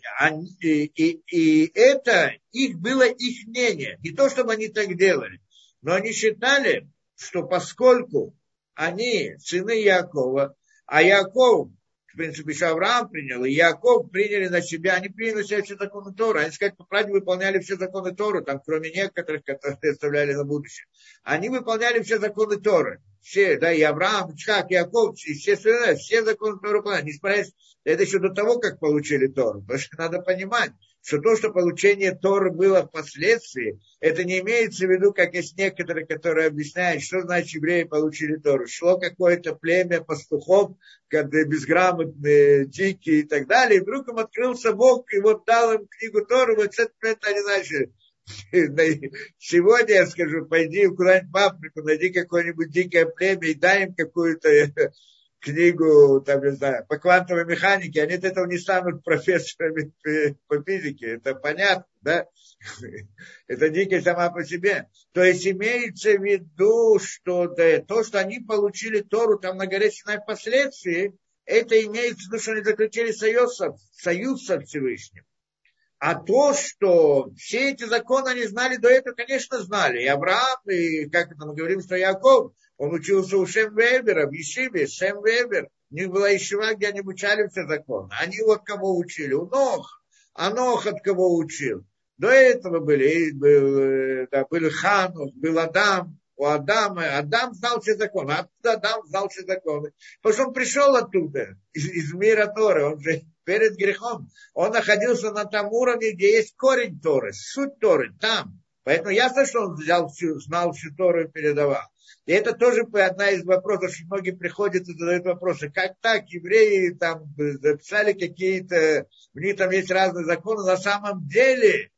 и, и, и это их было их мнение. Не то, чтобы они так делали, но они считали, что поскольку они, сыны Якова, а Яков, в принципе, еще Авраам принял, и Яков приняли на себя, они приняли на себя все законы Тора. Они, сказать, по правде выполняли все законы Торы, там, кроме некоторых, которые оставляли на будущее. Они выполняли все законы Торы. Все, да, и Авраам, Ичхак, и Яков, все, все, все законы Торы. Несмотря это еще до того, как получили Тору. Потому что надо понимать, что то, что получение Торы было впоследствии, это не имеется в виду, как есть некоторые, которые объясняют, что значит евреи получили Тору. Шло какое-то племя пастухов, когда безграмотные, дикие и так далее, и вдруг им открылся Бог, и вот дал им книгу Тору, вот это, это они начали. *laughs* Сегодня я скажу, пойди куда-нибудь в Африку, найди какое-нибудь дикое племя и дай им какую-то *laughs* книгу, там, не знаю, по квантовой механике, они от этого не станут *laughs* профессорами по физике. Это понятно, да? Это дикость сама по себе. То есть имеется в виду, что да, то, что они получили Тору там на горе Синай впоследствии, это имеется в виду, что они заключили союз, союз со Всевышним. А то, что все эти законы они знали до этого, конечно, знали. И Авраам, и, как это мы говорим, что Яков, он учился у Шем Вебера, в Ешиве, Шем Вебер. У них была Ешива, где они обучали все законы. Они от кого учили? У Нох. А Нох от кого учил? До этого были, был, да, был Ханух, был Адам, у Адама. Адам знал все законы. Откуда Адам знал все законы? Потому что он пришел оттуда, из, из мира Торы. Он же перед грехом. Он находился на том уровне, где есть корень Торы, суть Торы, там. Поэтому ясно, что он взял всю, знал всю Тору и передавал. И это тоже одна из вопросов, что многие приходят и задают вопросы, как так евреи там записали какие-то, у них там есть разные законы, на самом деле,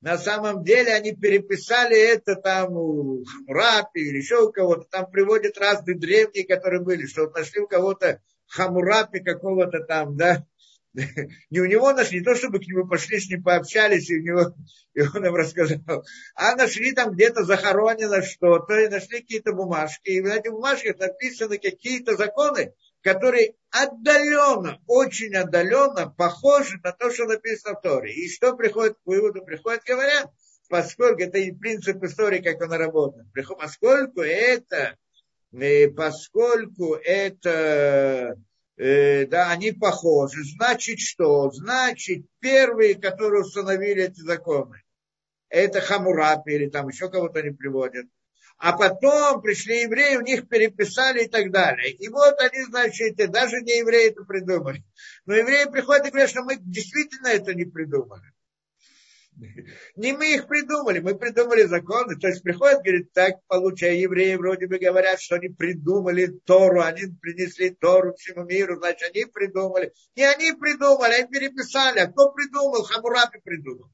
на самом деле они переписали это там у Хамурапи или еще у кого-то, там приводят разные древние, которые были, что нашли у кого-то Хамурапи какого-то там, да, не у него нашли, не то чтобы к нему пошли, с ним пообщались, и, у него, и он им рассказал, а нашли там где-то захоронено что-то, и нашли какие-то бумажки, и в этих бумажках написаны какие-то законы, которые отдаленно, очень отдаленно похожи на то, что написано в Торе. И что приходит к выводу? Приходит, говорят, поскольку это и принцип истории, как он работает, поскольку это, э, поскольку это э, да, они похожи. Значит что? Значит, первые, которые установили эти законы, это Хамурапи или там еще кого-то они приводят. А потом пришли евреи, у них переписали и так далее. И вот они, значит, даже не евреи это придумали. Но евреи приходят и говорят, что мы действительно это не придумали. Не мы их придумали, мы придумали законы. То есть приходят, говорит, так получая евреи вроде бы говорят, что они придумали Тору, они принесли Тору всему миру, значит, они придумали. Не они придумали, они переписали. А кто придумал? Хамурапи придумал.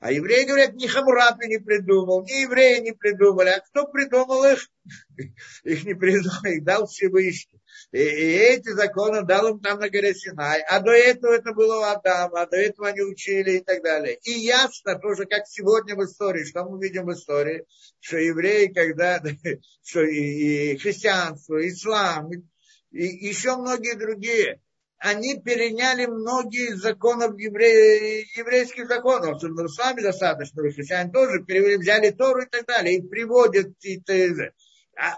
А евреи говорят, ни Хамурапи не придумал, ни евреи не придумали. А кто придумал их? *laughs* Их не придумал, их дал Всевышний. И, и эти законы дал им там на горе Синай. А до этого это было у Адама, а до этого они учили и так далее. И ясно тоже, как сегодня в истории, что мы видим в истории, что евреи, когда, *laughs* что и, и христианство, ислам, и, и еще многие другие, они переняли многие из законов евре... еврейских законов. Особенно в исламе достаточно, христиане тоже перевели, взяли Тору и так далее, и приводят и а,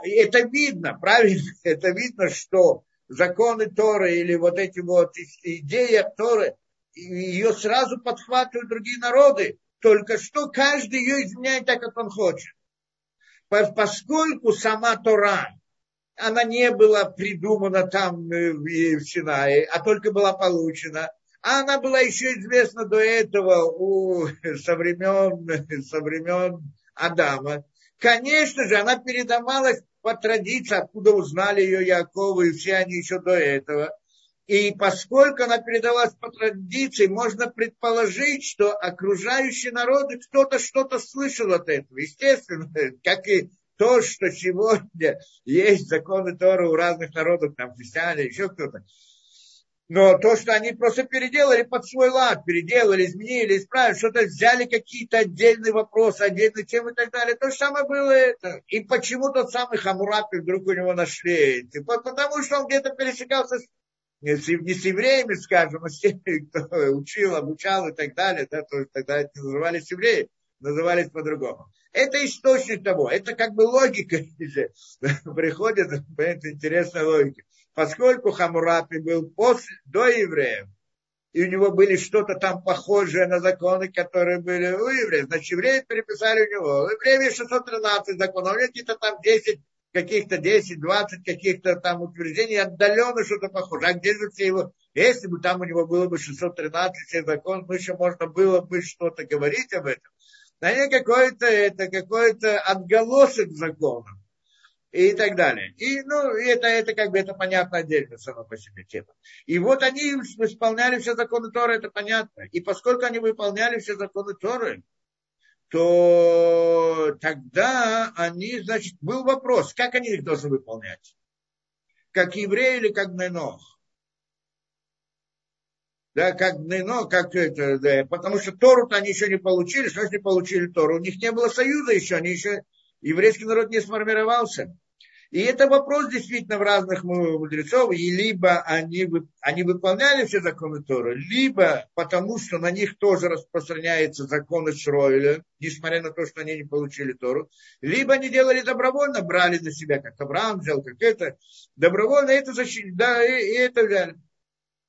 это видно, правильно? *laughs* Это видно, что законы Торы или вот эти вот идеи Торы, ее сразу подхватывают другие народы. Только что каждый ее изменяет так, как он хочет. Поскольку сама Тора, она не была придумана там э, в Синае, а только была получена. А она была еще известна до этого у, *laughs* со, времен, со времен Адама. Конечно же, она передавалась по традиции, откуда узнали ее Якова и все они еще до этого. И поскольку она передавалась по традиции, можно предположить, что окружающие народы кто-то что-то слышал от этого. Естественно, *laughs* как и то, что сегодня есть законы Тора у разных народов, там христиане, еще кто-то. Но то, что они просто переделали под свой лад, переделали, изменили, исправили, что-то взяли какие-то отдельные вопросы, отдельные темы и так далее. То же самое было это. И почему тот самый Хамурапи вдруг у него нашли? Типа, потому что он где-то пересекался с, не, с, не с евреями, скажем, а с теми, кто учил, обучал и так далее. Да, то тогда это назывались евреи, назывались по-другому. Это источник того, это как бы логика *laughs* приходит, это интересная логика. Поскольку Хамурапи был после, до евреев, и у него были что-то там похожее на законы, которые были у евреев, значит, евреи переписали у него. У евреев 613 законов, у него какие-то там 10, каких-то 10, 20 каких-то там утверждений, отдаленно что-то похоже. А где же все его? Если бы там у него было бы 613 законов, ну еще можно было бы что-то говорить об этом на какой-то это какой-то отголосок закона и так далее. И, ну, это, это как бы это понятно отдельно само по себе тема. И вот они исполняли все законы Торы, это понятно. И поскольку они выполняли все законы Торы, то тогда они, значит, был вопрос, как они их должны выполнять? Как евреи или как Ненох? да, как, ну, как это, да, потому что Тору-то они еще не получили, что они получили Тору? У них не было союза еще, они еще, еврейский народ не сформировался. И это вопрос действительно в разных мудрецов, и либо они, они выполняли все законы Торы, либо потому что на них тоже распространяется закон Ишроиля, несмотря на то, что они не получили Тору, либо они делали добровольно, брали на себя, как Авраам взял, как это, добровольно это защитили, да, и, и это взяли.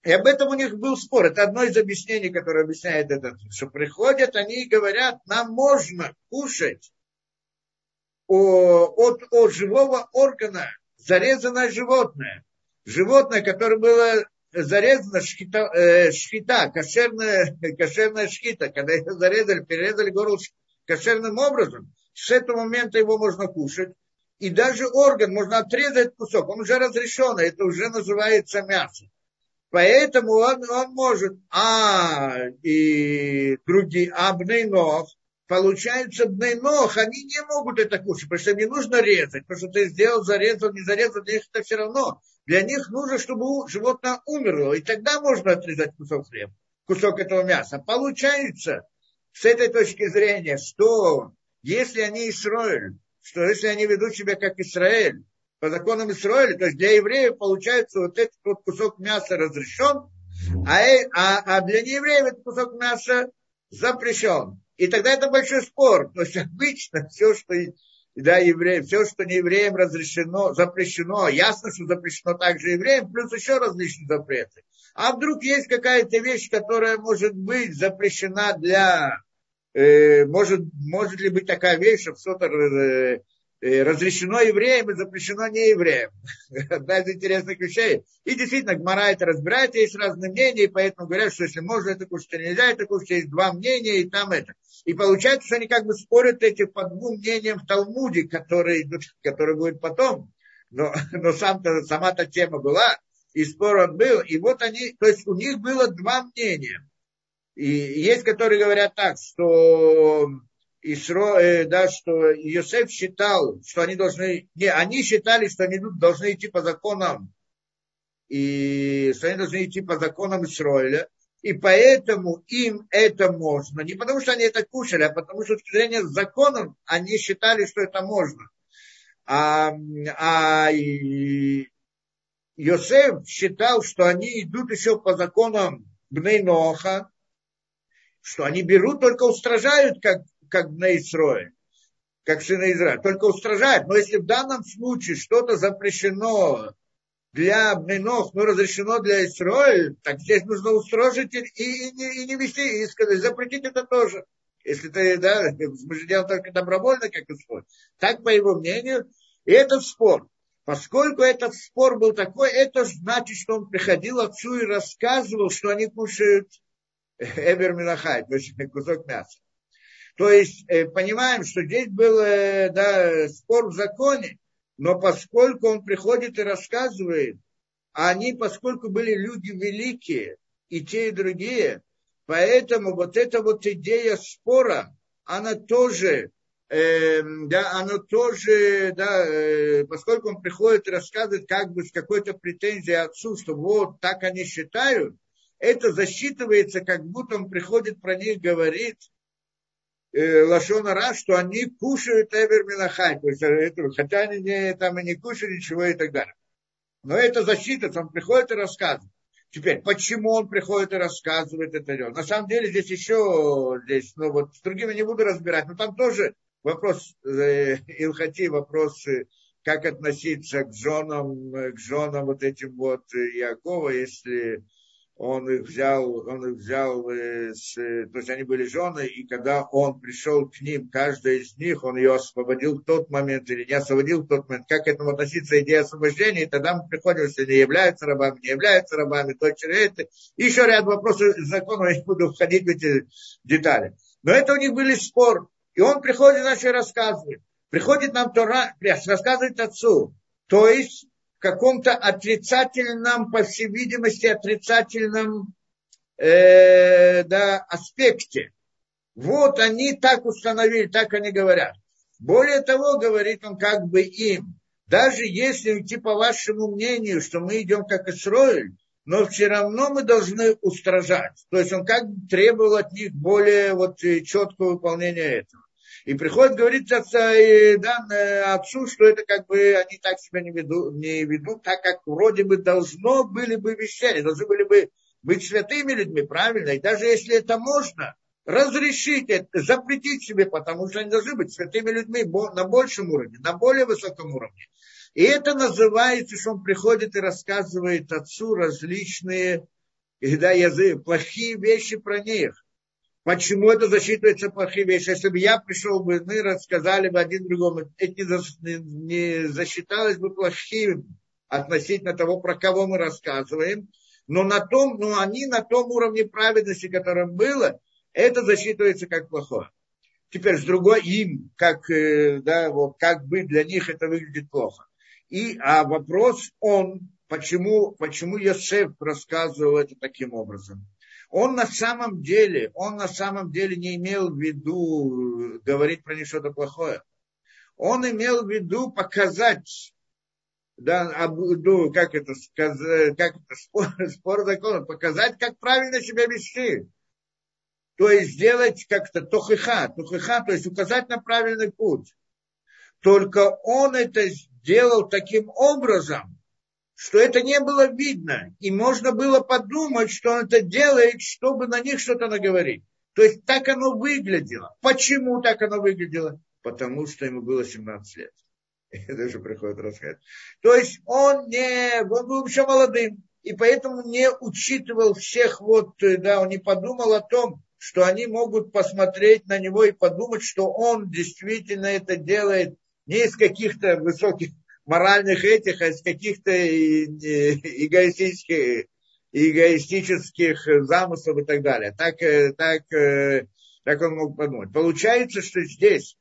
И об этом у них был спор. Это одно из объяснений, которое объясняет это. Что приходят они и говорят, нам можно кушать от, от живого органа зарезанное животное. Животное, которое было зарезано шхита, э, шхита кошерная, кошерная шхита. Когда их зарезали, перерезали горло кошерным образом, с этого момента его можно кушать. И даже орган можно отрезать кусок, он уже разрешен, это уже называется мясо. Поэтому он, он может, а и другие, а бнейнох, получается бнейнох, они не могут это кушать, потому что им не нужно резать, потому что ты сделал, зарезал, не зарезал, для них это все равно. Для них нужно, чтобы животное умерло, и тогда можно отрезать кусок хлеба, кусок этого мяса. Получается, с этой точки зрения, что если они Исраиль, что если они ведут себя как Израиль, по законам Исраиля, то есть для евреев получается вот этот вот кусок мяса разрешен, а, э, а, а для неевреев этот кусок мяса запрещен. И тогда это большой спор. То есть обычно все, что да, евреи, все, что не евреям разрешено, запрещено, ясно, что запрещено также евреям, плюс еще различные запреты. А вдруг есть какая-то вещь, которая может быть запрещена для... Э, может, может ли быть такая вещь, что что-то э, Э, разрешено евреям и запрещено неевреям. *laughs* Одна из интересных вещей. И действительно, Гмара это разбирает, есть разные мнения, и поэтому говорят, что если можно это кушать, то нельзя это кушать, есть два мнения, и там это. И получается, что они как бы спорят эти по двум мнениям в Талмуде, который, *laughs* который будет потом. Но, *laughs* но сам-то, сама-то тема была, и спор он был. И вот они, то есть у них было два мнения. И есть, которые говорят так, что Исро, э, да, что Иосиф считал, что они должны, не, они считали, что они должны идти по законам, и что они должны идти по законам Исроиля, и поэтому им это можно. Не потому, что они это кушали, а потому, что с точки зрения законов они считали, что это можно. А, а Йосеф считал, что они идут еще по законам Бнейноха, что они берут, только устражают, как как на Исроэль, как сына Израиля, только устражает. Но если в данном случае что-то запрещено для Бнинов, но разрешено для Исроэль, так здесь нужно устражить и, и, не, и не вести, и сказать, запретить это тоже. Если ты, да, мы же делаем только добровольно, как исход. Так, по его мнению, и это спор. Поскольку этот спор был такой, это значит, что он приходил отцу и рассказывал, что они кушают Эбер то есть кусок мяса. То есть э, понимаем, что здесь был э, да, спор в законе, но поскольку он приходит и рассказывает, а они, поскольку были люди великие, и те, и другие, поэтому вот эта вот идея спора, она тоже, э, да, она тоже, да, э, поскольку он приходит и рассказывает как бы с какой-то претензией отцу, что вот так они считают, это засчитывается, как будто он приходит про них говорит, э, Лашона что они кушают Эвер Минахай, то есть это, хотя они не, там и не кушают ничего и так далее. Но это защита, он приходит и рассказывает. Теперь, почему он приходит и рассказывает это? На самом деле здесь еще, здесь, ну вот с другими не буду разбирать, но там тоже вопрос э, Илхати, вопрос, э, как относиться к женам, к женам вот этим вот Якова, если он их взял, он их взял, э, с, то есть они были жены, и когда он пришел к ним, каждая из них, он ее освободил в тот момент или не освободил в тот момент, как к этому относиться идея освобождения, и тогда мы приходим, если не являются рабами, не являются рабами, то это. Еще ряд вопросов закона, я не буду входить в эти детали. Но это у них были спор. И он приходит и начал рассказывать. Приходит нам Тора, рассказывает отцу. То есть каком-то отрицательном, по всей видимости, отрицательном э, да, аспекте. Вот они так установили, так они говорят. Более того, говорит он как бы им, даже если идти по вашему мнению, что мы идем как Исроиль, но все равно мы должны устражать. То есть он как бы требовал от них более вот четкого выполнения этого. И приходит говорить отца, и, да, отцу, что это как бы они так себя не ведут, не ведут, так как вроде бы должно были бы вещать, должны были бы быть святыми людьми, правильно? И даже если это можно, разрешить это, запретить себе, потому что они должны быть святыми людьми на большем уровне, на более высоком уровне. И это называется, что он приходит и рассказывает отцу различные да, языки, плохие вещи про них. Почему это засчитывается плохие вещи? Если бы я пришел бы, мы рассказали бы один другому, это не засчиталось бы плохим относительно того, про кого мы рассказываем, но на том, но они на том уровне праведности, которым было, это засчитывается как плохое. Теперь с другой им, как, э, да, вот, как бы для них это выглядит плохо. И, а вопрос он, почему, почему Йосеф рассказывал это таким образом. Он на самом деле, он на самом деле не имел в виду э, говорить про них что-то плохое. Он имел в виду показать, да, ну, как это сказать, как это *laughs* спор, спор закона, показать, как правильно себя вести. То есть сделать как-то тохиха, тохиха, то есть указать на правильный путь. Только он это сделал таким образом, что это не было видно, и можно было подумать, что он это делает, чтобы на них что-то наговорить. То есть так оно выглядело. Почему так оно выглядело? Потому что ему было 17 лет. *laughs* Это уже приходит рассказать. То есть он не, он был еще молодым, и поэтому не учитывал всех вот, да, он не подумал о том, что они могут посмотреть на него и подумать, что он действительно это делает не из каких-то высоких моральных этих, а из каких-то эгоистических, эгоистических замыслов и так далее. Так, э, так, э, так он мог подумать. Получается, что здесь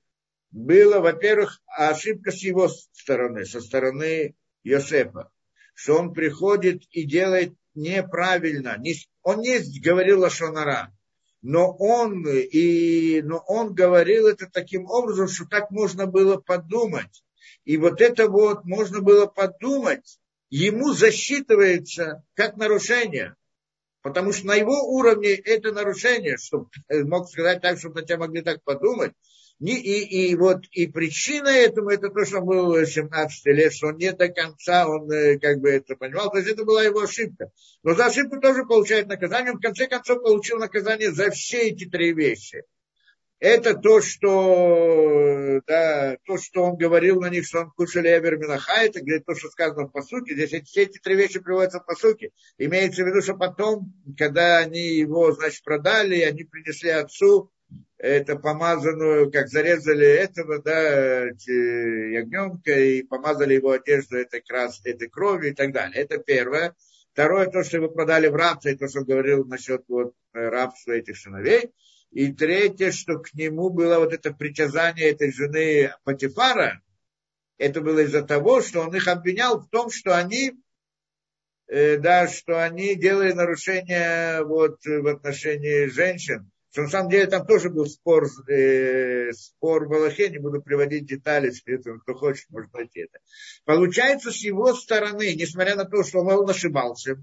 было, во-первых, ошибка с его стороны, со стороны Йосефа, что он приходит и делает неправильно. Он не говорил о Шонара, но он, и, но он говорил это таким образом, что так можно было подумать. И вот это вот можно было подумать, ему засчитывается как нарушение. Потому что на его уровне это нарушение, чтобы *laughs* мог сказать так, чтобы на тебя могли так подумать. И, и, и вот и причина этому, это то, что он был 17 лет, что он не до конца, он э, как бы это понимал, то есть это была его ошибка. Но за ошибку тоже получает наказание, он в конце концов получил наказание за все эти три вещи это то, что, да, то, что он говорил на них, что он кушали Эвер Минаха, это говорит то, что сказано в посуке. Здесь эти, все эти три вещи приводятся в посуке. Имеется в виду, что потом, когда они его, значит, продали, они принесли отцу это помазанную, как зарезали этого, да, ягненка, и помазали его одежду этой, крас, этой крови и так далее. Это первое. Второе, то, что его продали в рабство, и то, что он говорил насчет вот, рабства этих сыновей. И третье, что к нему было вот это притязание этой жены Патифара, это было из-за того, что он их обвинял в том, что они, э, да, что они делали нарушения вот, в отношении женщин. Что на самом деле там тоже был спор, э, спор в Аллахе, не буду приводить детали, кто хочет, может найти это. Получается, с его стороны, несмотря на то, что он ошибался,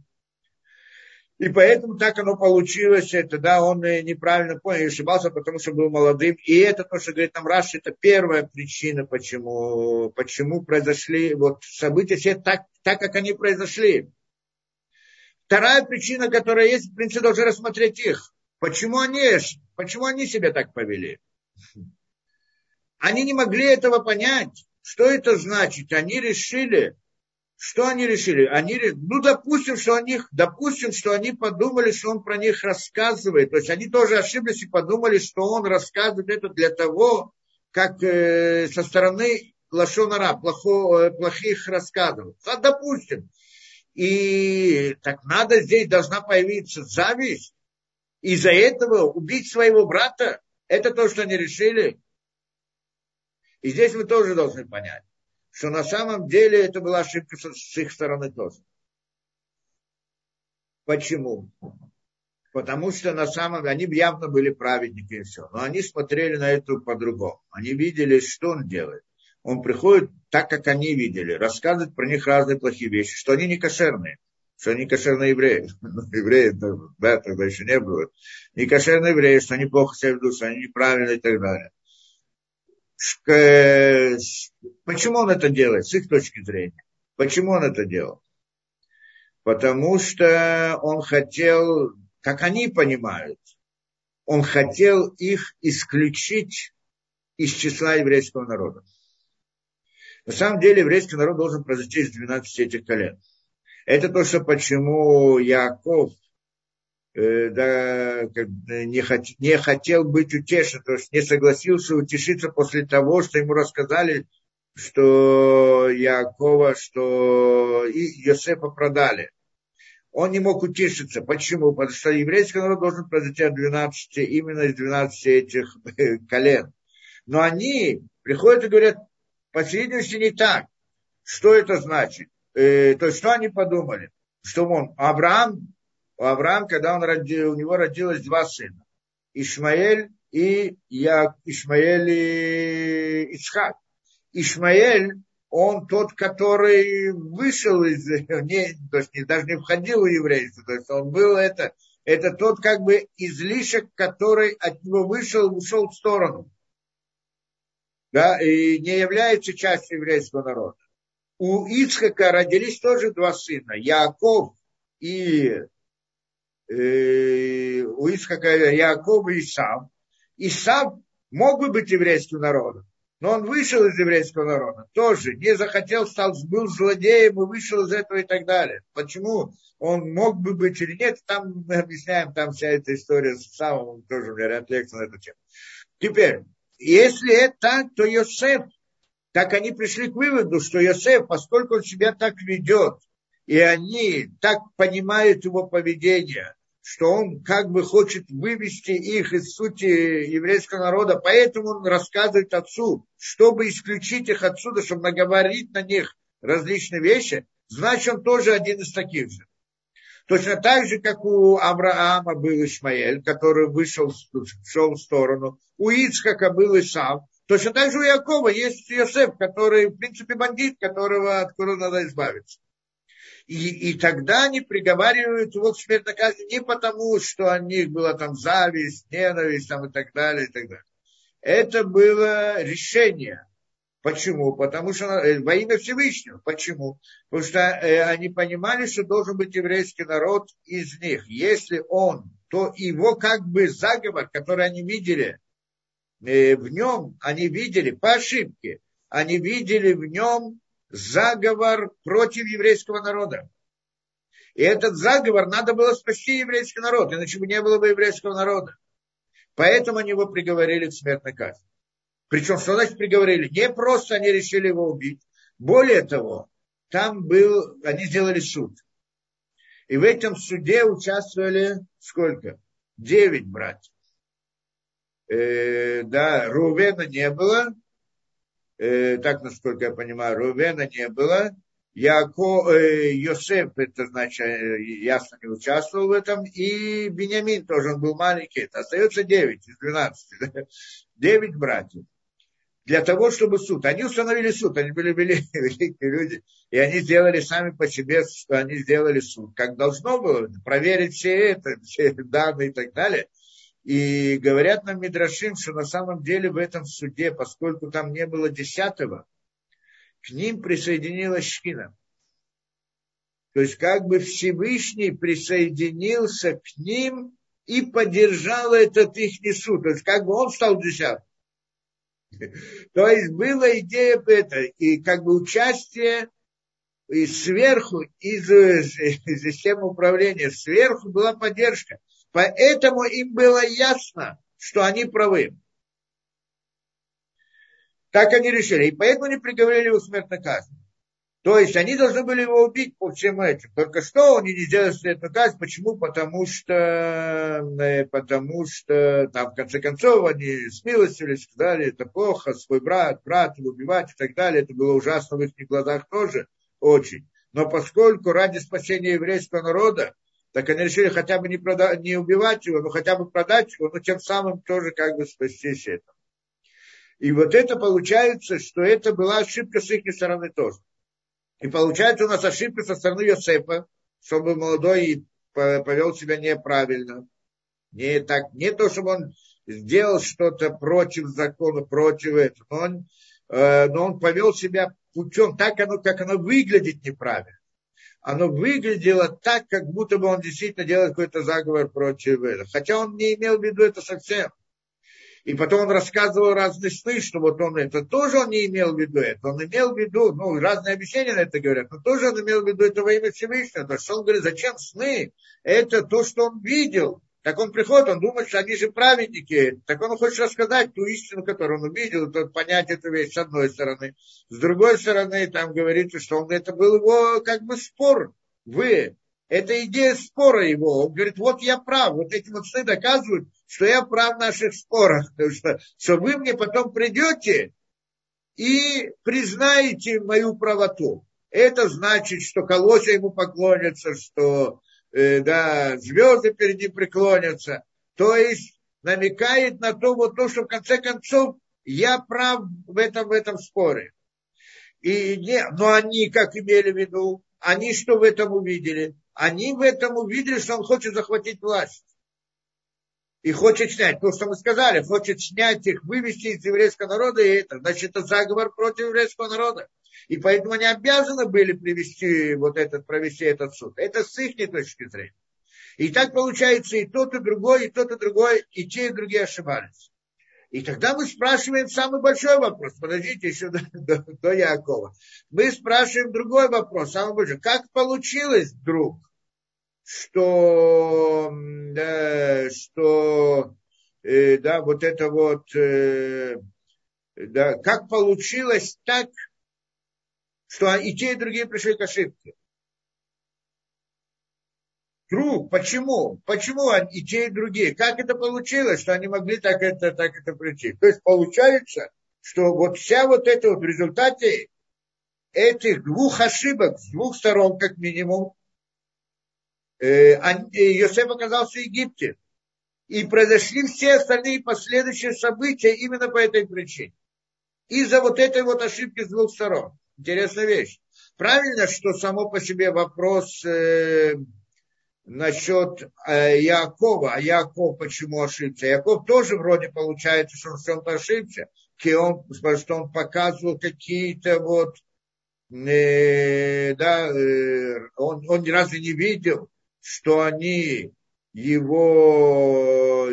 и поэтому так оно получилось, это, да, он неправильно понял, и ошибался, потому что был молодым. И это то, что говорит нам Раш, это первая причина, почему, почему произошли вот события все так, так, как они произошли. Вторая причина, которая есть, в принципе, должны рассмотреть их. Почему они, почему они себя так повели? Они не могли этого понять. Что это значит? Они решили, что они решили? Они, ну, допустим, что они, допустим, что они подумали, что он про них рассказывает. То есть они тоже ошиблись и подумали, что он рассказывает это для того, как э, со стороны лошонара, плохо, э, плохих рассказов. А, допустим. И так надо, здесь должна появиться зависть. Из-за этого убить своего брата, это то, что они решили. И здесь мы тоже должны понять что на самом деле это была ошибка с их стороны тоже. Почему? Потому что на самом деле они явно были праведники и все. Но они смотрели на это по-другому. Они видели, что он делает. Он приходит так, как они видели, рассказывает про них разные плохие вещи, что они не кошерные, что они кошерные евреи. *laughs* Ну, евреи, да, тогда еще не было. Не кошерные евреи, что они плохо себя ведут, что они неправильно и так далее. Почему он это делает, с их точки зрения? Почему он это делал? Потому что он хотел, как они понимают, он хотел их исключить из числа еврейского народа. На самом деле еврейский народ должен произойти из 12 этих колен. Это то, что почему Яков да, не, хот, не хотел быть утешен, то есть не согласился утешиться после того, что ему рассказали, что Якова, что и Йосефа продали. Он не мог утешиться. Почему? Потому что еврейский народ должен произойти от 12, именно из 12 этих колен. Но они приходят и говорят, по не так. Что это значит? Э, то есть, что они подумали? Что он, Авраам, Авраам, когда он родил, у него родилось два сына. Ишмаэль и я, Ишмаэль и Ицхак. Ишмаэль, он тот, который вышел из, *laughs* не, то есть не, даже не входил в еврейство, то есть он был это, это тот как бы излишек, который от него вышел, ушел в сторону. Да, и не является частью еврейского народа. У Ицхака родились тоже два сына, Яков и э, у Ицхака Яков и Исав. Исав мог бы быть еврейским народом, но он вышел из еврейского народа, тоже не захотел, стал, был злодеем и вышел из этого и так далее. Почему он мог бы быть или нет, там мы объясняем, там вся эта история с Исавом, тоже у меня ряд лекций на эту тему. Теперь, если это так, то Йосеф, так они пришли к выводу, что Йосеф, поскольку он себя так ведет, и они так понимают его поведение, что он как бы хочет вывести их из сути еврейского народа, поэтому он рассказывает отцу, чтобы исключить их отсюда, чтобы наговорить на них различные вещи, значит, он тоже один из таких же. Точно так же, как у Авраама был Ишмаэль, который вышел, шел в сторону, у Ицхака был Исав, точно так же у Якова есть Йосеф, который, в принципе, бандит, которого, от которого надо избавиться. И, и тогда они приговаривают его к смертной казни не потому, что у них была там зависть, ненависть там, и так далее, и так далее. Это было решение. Почему? Потому что э, во имя Всевышнего. Почему? Потому что э, они понимали, что должен быть еврейский народ из них. Если он, то его как бы заговор, который они видели, э, в нем они видели по ошибке, они видели в нем заговор против еврейского народа. И этот заговор надо было спасти еврейский народ, иначе бы не было бы еврейского народа. Поэтому они его приговорили к смертной казни. Причем, что значит приговорили? Не просто они решили его убить. Более того, там был, они сделали суд. И в этом суде участвовали сколько? Девять братьев. Э, да, Рувена не было, э, так, насколько я понимаю, Рувена не было. Яко, э, Йосеф, это значит, ясно не участвовал в этом, и Бениамин тоже, он был маленький, это остается девять из двенадцати, девять братьев. Для того, чтобы суд, они установили суд, они были *laughs* великие люди, и они сделали сами по себе, что они сделали суд, как должно было, проверить все это, *laughs* все данные и так далее. И говорят нам Мидрашим, что на самом деле в этом суде, поскольку там не было десятого, к ним присоединилась Шхина. То есть как бы Всевышний присоединился к ним и поддержал этот их суд. То есть как бы он стал десятым. *laughs* То есть была идея это, и как бы участие и сверху, из, из *laughs* системы управления, сверху была поддержка. Поэтому им было ясно, что они правы. Так они решили. И поэтому они приговорили его смертной казни. То есть они должны были его убить по всем этим. Только что они не сделали смертную казнь. Почему? Потому что, э, потому что там в конце концов они смилостились, сказали, это плохо, свой брат, брат его убивать и так далее. Это было ужасно в их глазах тоже очень. Но поскольку ради спасения еврейского народа так они решили хотя бы не, продать, не убивать его, но хотя бы продать его, но тем самым тоже как бы спастись это. И вот это получается, что это была ошибка с их стороны тоже. И получается у нас ошибка со стороны Йосефа, чтобы молодой повел себя неправильно. Не, так, не то, чтобы он сделал что-то против закона, против этого, но он, э, но он повел себя путем так, оно, как оно выглядит неправильно оно выглядело так, как будто бы он действительно делает какой-то заговор против этого. Хотя он не имел в виду это совсем. И потом он рассказывал разные сны, что вот он это тоже он не имел в виду это. Он имел в виду, ну, разные объяснения на это говорят, но тоже он имел в виду это во имя Всевышнего. Потому что он говорит, зачем сны? Это то, что он видел. Так он приходит, он думает, что они же праведники. Так он хочет рассказать ту истину, которую он увидел, то понять эту вещь с одной стороны. С другой стороны, там говорится, что он, это был его как бы спор. Вы Это идея спора его. Он говорит, вот я прав. Вот эти вот сны доказывают, что я прав в наших спорах. *laughs* Потому что, что вы мне потом придете и признаете мою правоту. Это значит, что колосья ему поклонятся, что э, да, звезды перед ним преклонятся. То есть намекает на то, вот то, что в конце концов я прав в этом, в этом споре. И не, но они как имели в виду? Они что в этом увидели? Они в этом увидели, что он хочет захватить власть. И хочет снять, то, что мы сказали, хочет снять их, вывести из еврейского народа, и это, значит, это заговор против еврейского народа. И поэтому они обязаны были привести вот этот, провести этот суд. Это с их точки зрения. И так получается и тот, и другой, и тот, и другой, и те, и другие ошибались. И тогда мы спрашиваем самый большой вопрос. Подождите еще до, до, до Якова. Мы спрашиваем другой вопрос, самый большой. Как получилось вдруг, что, да, что э, да, вот это вот, э, да, как получилось так, что и те, и другие пришли к ошибке? Круг, почему? Почему и те, и другие? Как это получилось, что они могли так это, так это прийти? То есть получается, что вот вся вот эта вот в результате этих двух ошибок с двух сторон, как минимум, Йосеф оказался в Египте. И произошли все остальные последующие события именно по этой причине. Из-за вот этой вот ошибки с двух сторон. Интересная вещь. Правильно, что само по себе вопрос э, насчет э, Якова, а Яков почему ошибся? Яков тоже вроде получается, что он в чем-то ошибся, он, что он показывал какие-то вот, э, да, э, он, он разу не видел, что они его,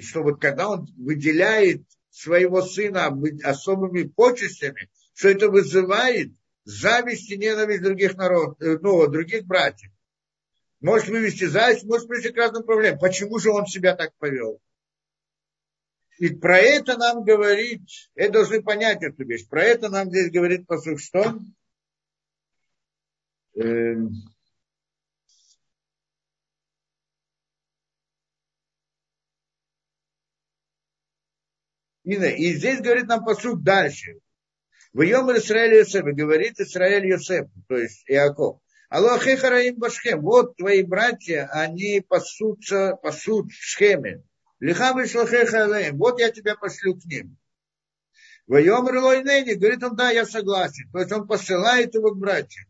что вот когда он выделяет своего сына особыми почестями, что это вызывает зависть и ненависть других народов, э, ну, других братьев может вывести зависть, может прийти к разным проблемам. Почему же он себя так повел? И про это нам говорит, это должны понять эту вещь, про это нам здесь говорит посуд, что э, И здесь говорит нам посуд дальше. В Йом Израиль Йосеф, говорит Израиль Йосеф, то есть Иаков. Аллахе хараим башхем. Вот твои братья, они пасутся, пасут в Шхеме. Лихам алеем. Вот я тебя пошлю к ним. Вайомер лойнени, говорит он, да, я согласен. То есть он посылает его к братьям.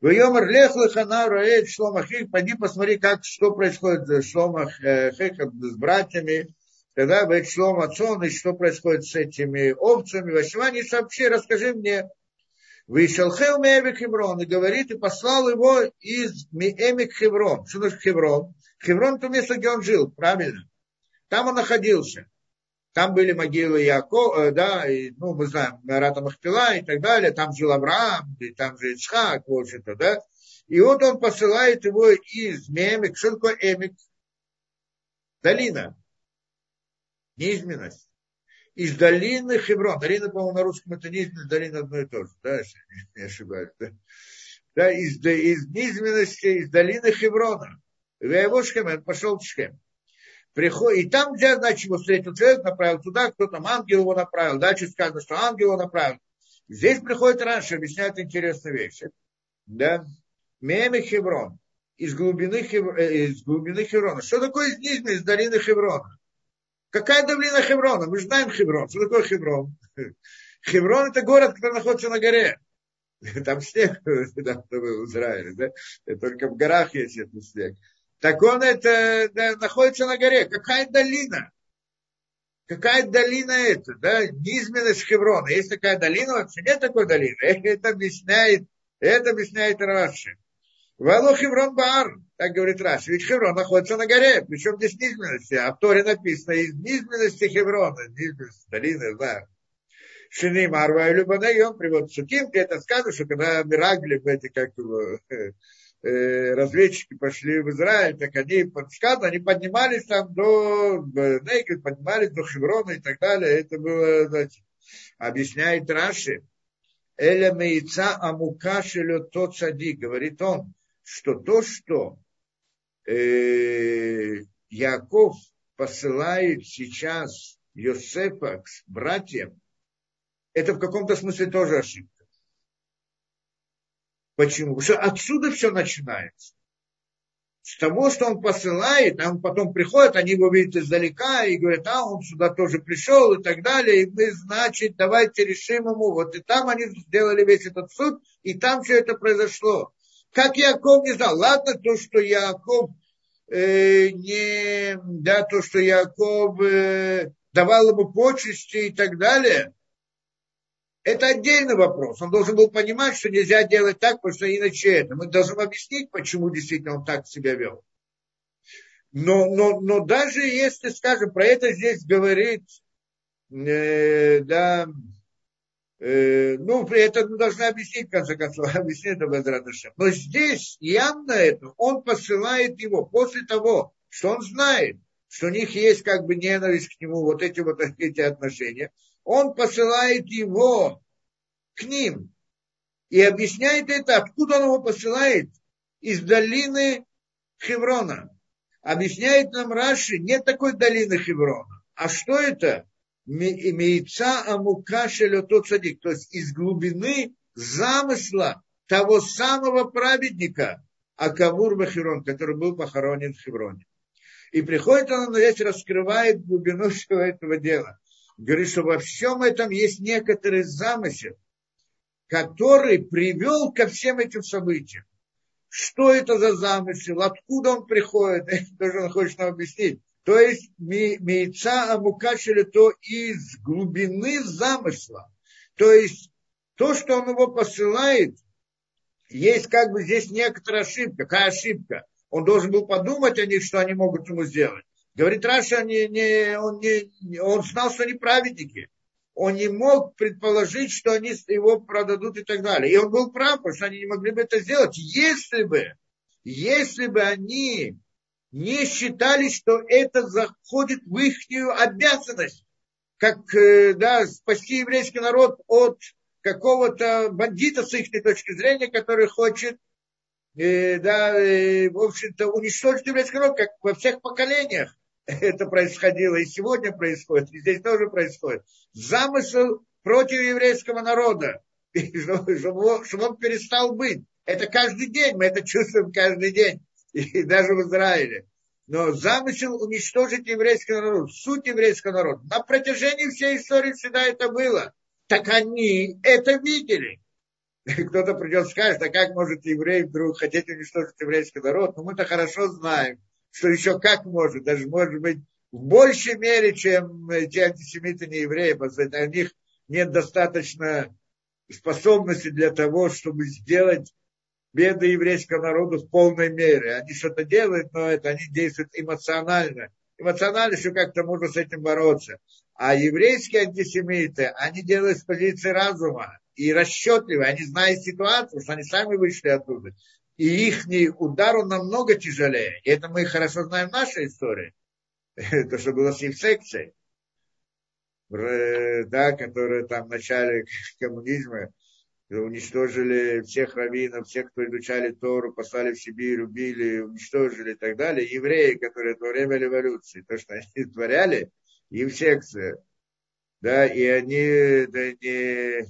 Вайомер лех лехана роэт шломахих, пойди посмотри, как, что происходит с шломах э, с братьями. Тогда будет шлом отцом, и что происходит с этими овцами. Васивани, сообщи, расскажи мне, Вышелхел Меэмик Хеврон, и говорит, и послал его из Меэмик Хеврон. Что значит Хеврон? Хеврон это место, где он жил, правильно. Там он находился. Там были могилы Якова, э, да, и, ну, мы знаем, Марата Махпила и так далее. Там жил Авраам, и там же Ицхак, в общем-то, да. И вот он посылает его из Мемик. Что такое Эмик? Долина. Неизменность из долины Хеврон. Долина, по-моему, на русском это низменность, долина одно и то же, да, если не ошибаюсь. Да, да из, из низменности, из долины Хеврона. Шхем, пошел в Шхем. Приходит, и там, где, значит, его встретил человек, направил туда, кто там ангел его направил. Дальше сказано, что ангел его направил. Здесь приходит раньше, объясняет интересные вещи. Да? Меми Хеврон. Из глубины. Э, из глубины Хеврона. Что такое из низменности, из долины Хеврона? Какая давлина Хеврона? Мы знаем Хеврон. Что такое Хеврон? Хеврон это город, который находится на горе. Там снег *laughs* там, в Израиле, да? Только в горах есть этот снег. Так он это да, находится на горе. Какая долина? Какая долина это, да? Низменность Хеврона. Есть такая долина, вообще нет такой долины. *laughs* Это объясняет, это объясняет Раши. Вало Хеврон Баар, так говорит Раш. Ведь Хеврон находится на горе, причем здесь низменности. А в Торе написано из низменности Хеврона, низменности долины, да. Шини Марва и Любана, и он приводит Суким, где это сказано, что когда Мирагли, эти как его, э, разведчики пошли в Израиль, так они, сказано, они поднимались там до Нейкет, поднимались до Хеврона и так далее. Это было, значит, объясняет Раши. Эля мейца амука шелю тот сади, говорит он, что то, что э, Яков посылает сейчас Йосефа к братьям, это в каком-то смысле тоже ошибка. Почему? Потому что отсюда все начинается. С того, что он посылает, а он потом приходит, они его видят издалека и говорят, а он сюда тоже пришел и так далее, и мы, значит, давайте решим ему. Вот и там они сделали весь этот суд, и там все это произошло. Как Яков не знал. Ладно, то, что Яков э, не, да, то, что Яков э, давал ему почести и так далее, это отдельный вопрос. Он должен был понимать, что нельзя делать так, потому что иначе это. Мы должны объяснить, почему действительно он так себя вел. Но, но, но даже если, скажем, про это здесь говорит, э, да, э, ну, это мы должны объяснить, в конце концов, *laughs* объяснить это Безрадышем. Но здесь явно это, он посылает его после того, что он знает, что у них есть как бы ненависть к нему, вот эти вот *laughs* эти отношения он посылает его к ним. И объясняет это, откуда он его посылает. Из долины Хеврона. Объясняет нам Раши, нет такой долины Хеврона. А что это? Мейца Амука тот садик. То есть из глубины замысла того самого праведника, Акавур Бахирон, который был похоронен в Хевроне. И приходит он здесь, раскрывает глубину *laughs* всего этого дела говорит, что во всем этом есть некоторый замысел, который привел ко всем этим событиям. Что это за замысел, откуда он приходит, это *laughs* тоже он хочет нам объяснить. То есть мейца амукашили то из глубины замысла. То есть то, что он его посылает, есть как бы здесь некоторая ошибка. Какая ошибка? Он должен был подумать о них, что они могут ему сделать. Говорит Раша, не, не, он, не, он знал, что они праведники. Он не мог предположить, что они его продадут и так далее. И он был прав, потому что они не могли бы это сделать. Если бы, если бы они не считали, что это заходит в их обязанность, как э, да, спасти еврейский народ от какого-то бандита с их точки зрения, который хочет э, да, э, в общем-то, уничтожить еврейский народ, как во всех поколениях *laughs* это происходило, и сегодня происходит, и здесь тоже происходит. Замысел против еврейского народа, *laughs* чтобы, он перестал быть. Это каждый день, мы это чувствуем каждый день, и *laughs* даже в Израиле. Но замысел уничтожить еврейский народ, суть еврейского народа. На протяжении всей истории всегда это было. Так они это видели. *laughs* Кто-то придет и скажет, а как может еврей вдруг хотеть уничтожить еврейский народ? Ну, мы-то хорошо знаем, что еще как может, даже может быть в большей мере, чем те антисемиты не евреи, потому что у них нет достаточно способности для того, чтобы сделать беды еврейского народа в полной мере. Они что-то делают, но это они действуют эмоционально. Эмоционально еще как-то можно с этим бороться. А еврейские антисемиты, они делают с позиции разума и расчетливы. Они знают ситуацию, что они сами вышли оттуда и их удар он намного тяжелее. И это мы хорошо знаем в нашей истории. *laughs* То, что было с Евсекцией, да, которые там в начале коммунизма уничтожили всех раввинов, всех, кто изучали Тору, послали в Сибирь, убили, уничтожили и так далее. Евреи, которые во время революции, то, что они творяли, Евсекция, да, и они да, не,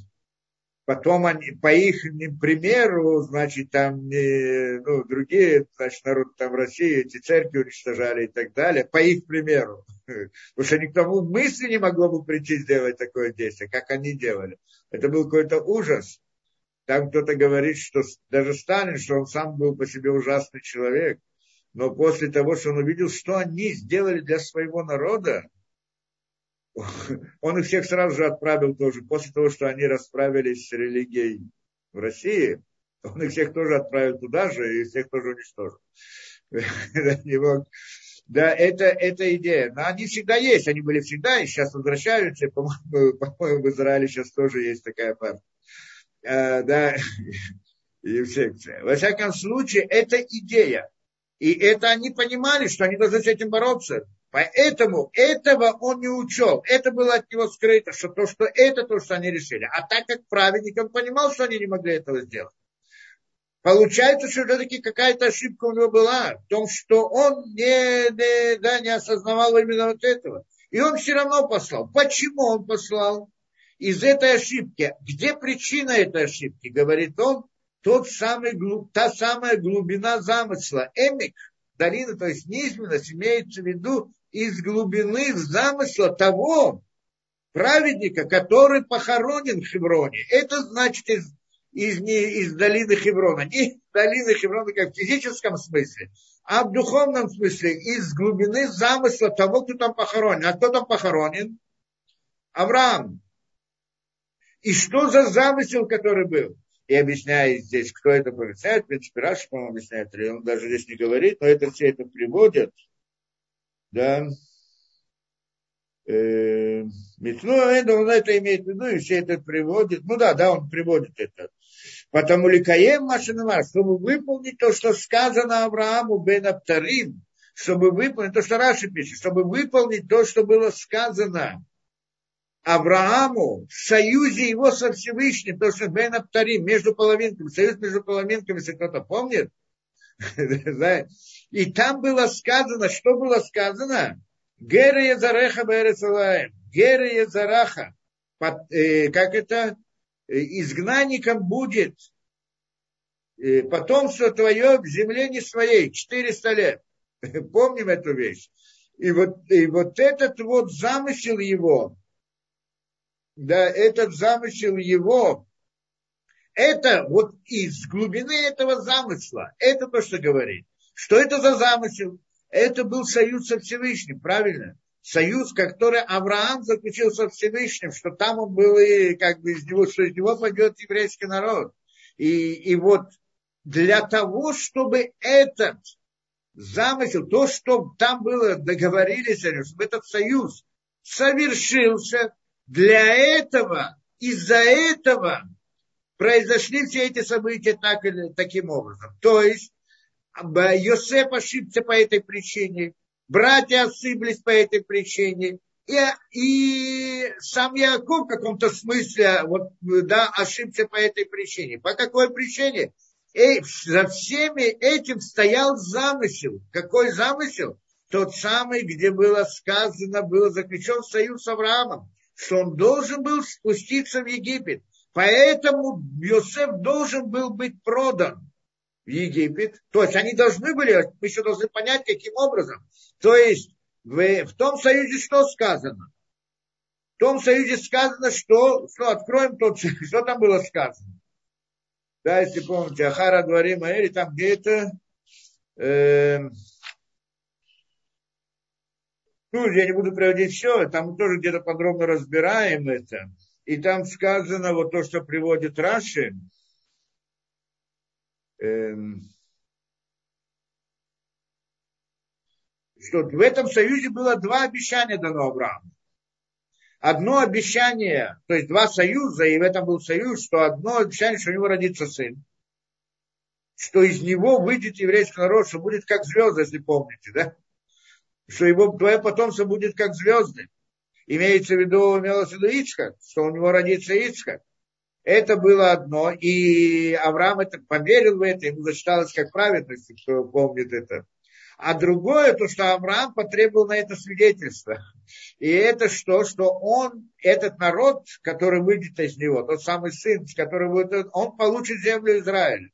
Потом они, по их примеру, значит, там ну, другие, значит, народ там в России, эти церкви уничтожали и так далее, по их примеру. Потому что никому мысли не могло бы прийти сделать такое действие, как они делали. Это был какой-то ужас. Там кто-то говорит, что даже Сталин, что он сам был по себе ужасный человек, но после того, что он увидел, что они сделали для своего народа, *laughs* он их всех сразу же отправил тоже, после того, что они расправились с религией в России, он их всех тоже отправил туда же и всех тоже уничтожил. *laughs* Да, это, это идея. Но они всегда есть, они были всегда, и сейчас возвращаются. По-моему, *laughs* по-моему в Израиле сейчас тоже есть такая партия. А, да, *laughs* секция. Во всяком случае, это идея. И это они понимали, что они должны с этим бороться. Поэтому этого он не учел. Это было от него скрыто, что то, что это то, что они решили. А так как праведник, он понимал, что они не могли этого сделать. Получается, что все-таки какая-то ошибка у него была в том, что он не, не, да, не осознавал именно вот этого. И он все равно послал. Почему он послал? Из этой ошибки. Где причина этой ошибки? Говорит он, тот самый, та самая глубина замысла. Эмик, долина, то есть низменность, имеется в виду из глубины замысла того праведника, который похоронен в Хевроне. Это значит из из, не из долины Хеврона. Не из долины Хеврона как в физическом смысле, а в духовном смысле, из глубины замысла того, кто там похоронен. А кто там похоронен? Авраам. И что за замысел, который был? И объясняет здесь, кто это объясняет, в принципе, Раши, по-моему, объясняет, он даже здесь не говорит, но это все это приводят, да, э, ну, он это имеет в виду, и все это приводит. Ну да, да, он приводит это. Потому ли Каем Машинама, чтобы выполнить то, что сказано Аврааму бен Аптарим, чтобы выполнить то, что Раши пишет, чтобы выполнить то, что было сказано Аврааму в союзе его со Всевышним, то, что Бен Аптарим, между половинками, союз между половинками, если кто-то помнит, *laughs* и там было сказано, что было сказано? Гера Езареха Бересалаем. Гера Езараха. Э, как это? Э, изгнанником будет э, потомство твое в земле не своей, 400 лет. *laughs* Помним эту вещь. И вот, и вот этот вот замысел его, да, этот замысел его, это вот из глубины этого замысла, это то, что говорит. Что это за замысел? Это был союз со Всевышним, правильно? Союз, который Авраам заключил со Всевышним, что там он был и как бы из него, что из него пойдет еврейский народ. И, и вот для того, чтобы этот замысел, то, что там было, договорились, чтобы этот союз совершился, для этого, из-за этого произошли все эти события так или таким образом. То есть Йосеф ошибся по этой причине, братья ошиблись по этой причине, и, и сам Яков в каком-то смысле вот, да, ошибся по этой причине. По какой причине? И за всеми этим стоял замысел. Какой замысел? Тот самый, где было сказано, был заключен союз с Авраамом, что он должен был спуститься в Египет. Поэтому Йосеф должен был быть продан в Египет. То есть они должны были, мы еще должны понять, каким образом. То есть в, в том союзе что сказано? В том союзе сказано, что, что откроем тот, что там было сказано. Да, если помните, Ахара Двари Маэри, там где-то, э, ну, я не буду приводить все, там мы тоже где-то подробно разбираем это. И там сказано вот то, что приводит Раши, Эм, что в этом союзе было два обещания дано Аврааму. Одно обещание, то есть два союза, и в этом был союз, что одно обещание, что у него родится сын, что из него выйдет еврейский народ, что будет как звезды, если помните, да? Что его, твое потомство будет как звезды. Имеется в виду, имелось в виду Ицхак, что у него родится Ицхак. Это было одно, и Авраам это поверил в это, ему зачиталось как праведность, кто помнит это. А другое, то, что Авраам потребовал на это свидетельство. И это что? Что он, этот народ, который выйдет из него, тот самый сын, который будет, он получит землю Израиля.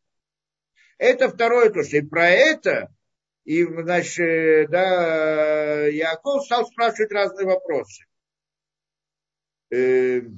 Это второе то, что и про это, и, значит, да, Яков стал спрашивать разные вопросы. Эм,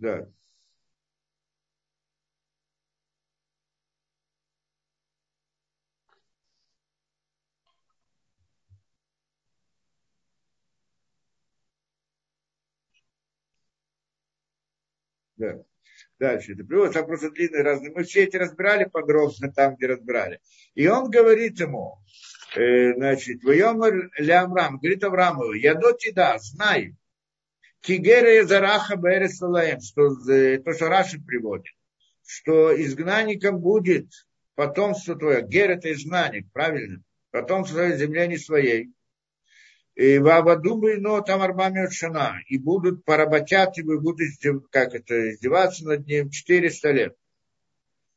Да. Да. Дальше. Это привод, там просто длинный разный. Мы все эти разбирали подробно там, где разбирали. И он говорит ему, э, значит, воемер Лямрам говорит Аврамову, я до тебя знаю, Кигера Зараха Бересалаем, что э, то, что Раши приводит, что изгнанником будет потомство твое. Гер это изгнанник, правильно? Потомство твоей земле не своей. И в Авадубы, но там арбами шана. И будут поработят его, и будут как это, издеваться над ним 400 лет.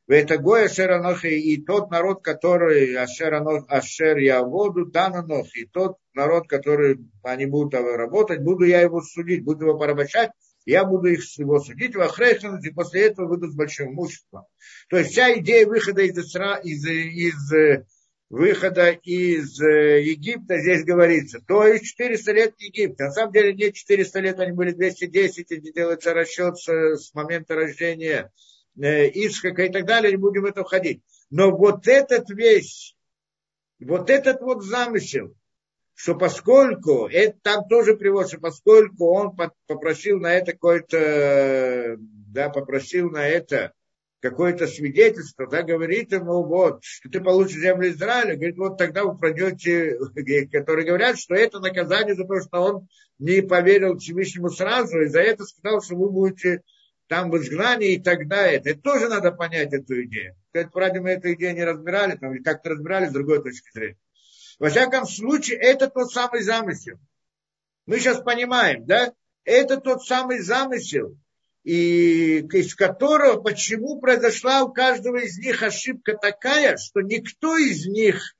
Это Гоя Ашер и тот народ, который Ашер, я воду, Дананох, и тот народ, который они будут работать, буду я его судить, буду его порабощать, я буду их его судить, вахрейхан, и после этого выйдут с большим имуществом. То есть вся идея выхода из, из, из выхода из э, Египта здесь говорится. То есть 400 лет Египта. На самом деле не 400 лет, они были 210, и делается расчет с момента рождения э, Исхака и так далее, не будем в это входить. Но вот этот весь, вот этот вот замысел, что поскольку, это там тоже приводится, поскольку он попросил на это какое-то, да, попросил на это какое-то свидетельство, да, говорит ему, вот, что ты получишь землю Израиля, говорит, вот тогда вы пройдете, *laughs* которые говорят, что это наказание за то, что он не поверил Всевышнему сразу, и за это сказал, что вы будете там в изгнании и так далее. Это тоже надо понять эту идею. Сказать, правда, мы эту идею не разбирали, там, или как-то разбирали с другой точки зрения. Во всяком случае, это тот самый замысел. Мы сейчас понимаем, да? Это тот самый замысел, и из которого, почему произошла у каждого из них ошибка такая, что никто из них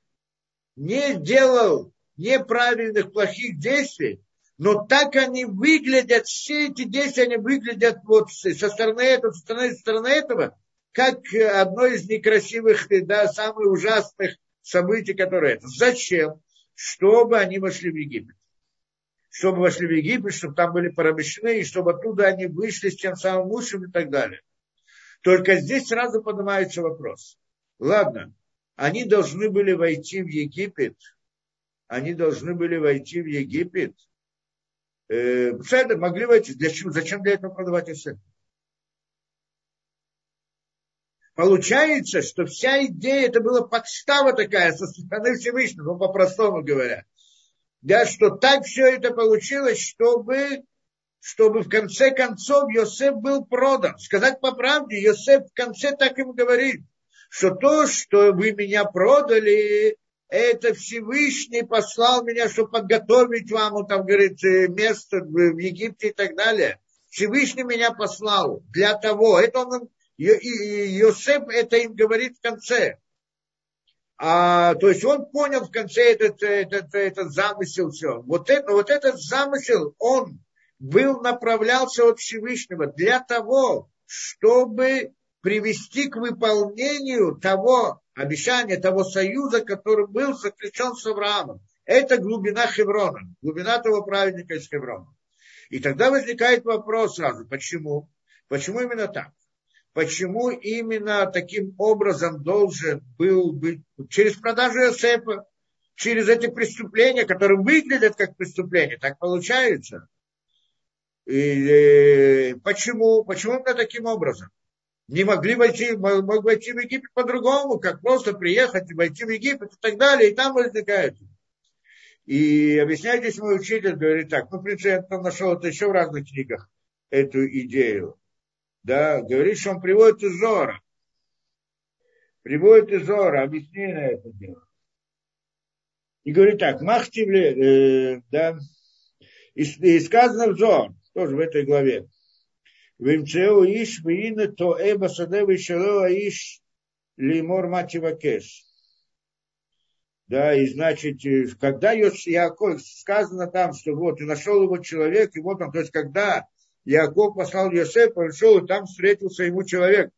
не делал неправильных, плохих действий, но так они выглядят, все эти действия, они выглядят вот со стороны этого, со стороны, со стороны этого, как одно из некрасивых, да, самых ужасных событий, которые это. Зачем? Чтобы они вошли в Египет чтобы вошли в Египет, чтобы там были порабощены, и чтобы оттуда они вышли с тем самым мужем и так далее. Только здесь сразу поднимается вопрос. Ладно, они должны были войти в Египет, они должны были войти в Египет. Э, могли войти. Для чего? Зачем для этого продавать Иосифа? Получается, что вся идея, это была подстава такая со стороны Всевышнего, ну, по-простому говоря да, что так все это получилось, чтобы, чтобы в конце концов Йосеф был продан. Сказать по правде, Йосеф в конце так им говорит, что то, что вы меня продали, это Всевышний послал меня, чтобы подготовить вам, там, говорит, э, место в Египте и так далее. Всевышний меня послал для того. Это он, Йосеф это им говорит в конце. А, то есть он понял в конце этот, этот, этот замысел все. Вот, это, вот этот замысел, он был, направлялся от Всевышнего для того, чтобы привести к выполнению того обещания, того союза, который был заключен с Авраамом. Это глубина Хеврона, глубина того праведника из Хеврона. И тогда возникает вопрос сразу, почему? Почему именно так? почему именно таким образом должен был быть через продажу Иосифа, через эти преступления, которые выглядят как преступления, так получается. И, э, почему? Почему именно таким образом? Не могли войти, мог войти в Египет по-другому, как просто приехать и войти в Египет и так далее, и там возникает. И объясняет здесь мой учитель, говорит так, ну, в принципе, я там нашел это еще в разных книгах, эту идею да, говорит, что он приводит из Зора. Приводит из Зора, на это дело. И говорит так, Махтивле, э, да, и, и сказано в Зор, тоже в этой главе. Вимцеу иш виина то эба садева шалева иш лимор мативакеш. Да, и значит, э, когда Яков, сказано там, что вот, и нашел его человек, и вот он, то есть, когда Яков послал Йосеф, пришел, и там встретился ему человек,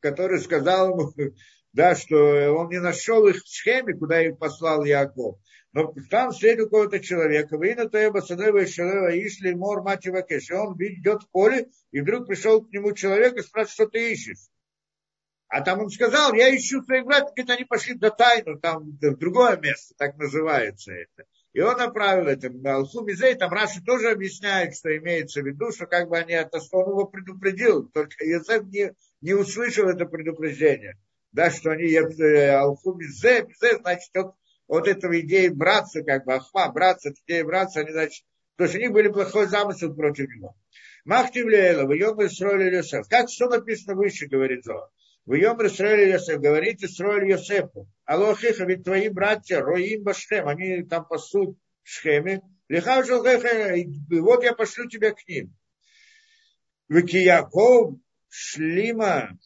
который сказал ему, *laughs* да, что он не нашел их в схеме, куда их послал Яков. Но там встретил какого-то человека, вы на Таеба Садева Шалева Ишли Мор Мативакеш. И он идет в поле, и вдруг пришел к нему человек и спрашивает, что ты ищешь. А там он сказал, я ищу своих братьев, говорит, они пошли до тайну, там в другое место, так называется это. И он направил это Алху Мизей, там Раши тоже объясняет, что имеется в виду, что как бы они это, он его предупредил, только Йосеф не, не услышал это предупреждение. Да, что они э, Алху Мизей, Мизей, значит, вот, вот этого идеи браться, как бы, Ахма, браться, идеи браться, они, значит, то есть у них были плохой замысел против него. Махтив Лейла, в Йом Исроэль Йосеф. Как что написано выше, говорит Зор. В Йом Исроэль Йосеф, говорите Исроэль Йосефу. Алохиха, ведь твои братья, Роим Башхем, они там пасут в Шхеме. Лихав вот я пошлю тебя к ним. Яков Шлима,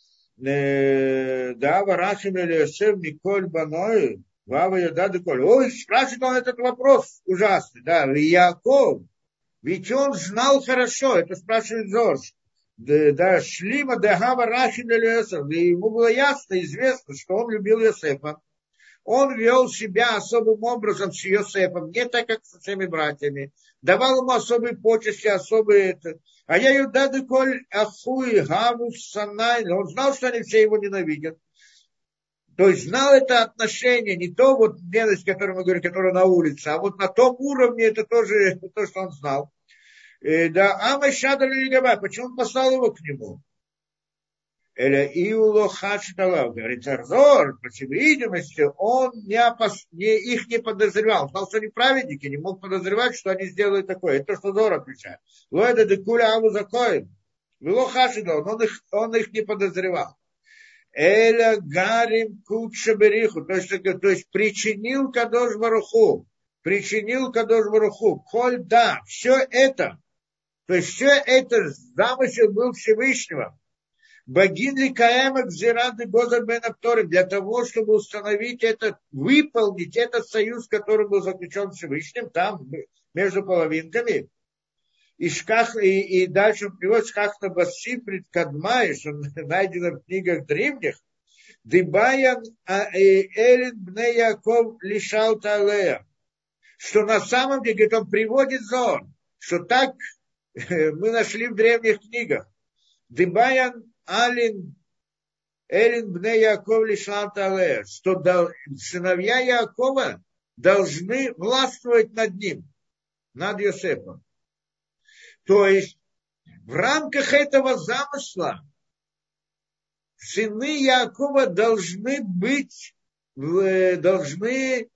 э, да, Варахим Йосеф, Николь Баной, Вава Ядады Коль. Ой, спрашивает он этот вопрос ужасный, да, Яков, ведь он знал хорошо, это спрашивает Зорж, да, Шлима Дагава Рахин Йосеф, и ему было ясно, известно, что он любил Йосефа. Он вел себя особым образом с Йосефом, не так, как со всеми братьями. Давал ему особые почести, особые это. А я Юдады Коль Ахуи Гаву Санай. Он знал, что они все его ненавидят. То есть знал это отношение, не то вот ненависть, которую мы говорим, которая на улице, а вот на том уровне это тоже то, что он знал. И, да, Ама Шадр почему он послал его к нему? Эля Иуло Хачталав, говорит, Арзор, по всей видимости, он не, опас, не, их не подозревал. Он знал, что они праведники, не мог подозревать, что они сделают такое. Это то, что Зор отвечает. Лоэда декуля Аву Закоин. Вело Хашидал, он их, он их не подозревал. Эля Гарим Куча Бериху, то есть, то есть причинил Кадош Баруху, причинил Кадош Баруху, коль да, все это, то есть все это замысел был Всевышнего. Богин ли Каэмак Зирады Гозар Бен для того, чтобы установить это, выполнить этот союз, который был заключен Всевышним, там, между половинками, и, шках, и, и дальше он *laughs* приводит Шкахта Баси предкадмай, что найдено в книгах древних, Дыбаян а, Элин Бне Яков лишал Талея. Что на самом деле, говорит, он приводит зон, что так мы нашли в древних книгах. Дыбаян Алин Элин Бне Яков лишал Талея. Что сыновья Якова должны властвовать над ним, над Йосефом. То есть в рамках этого замысла сыны Якова должны быть, должны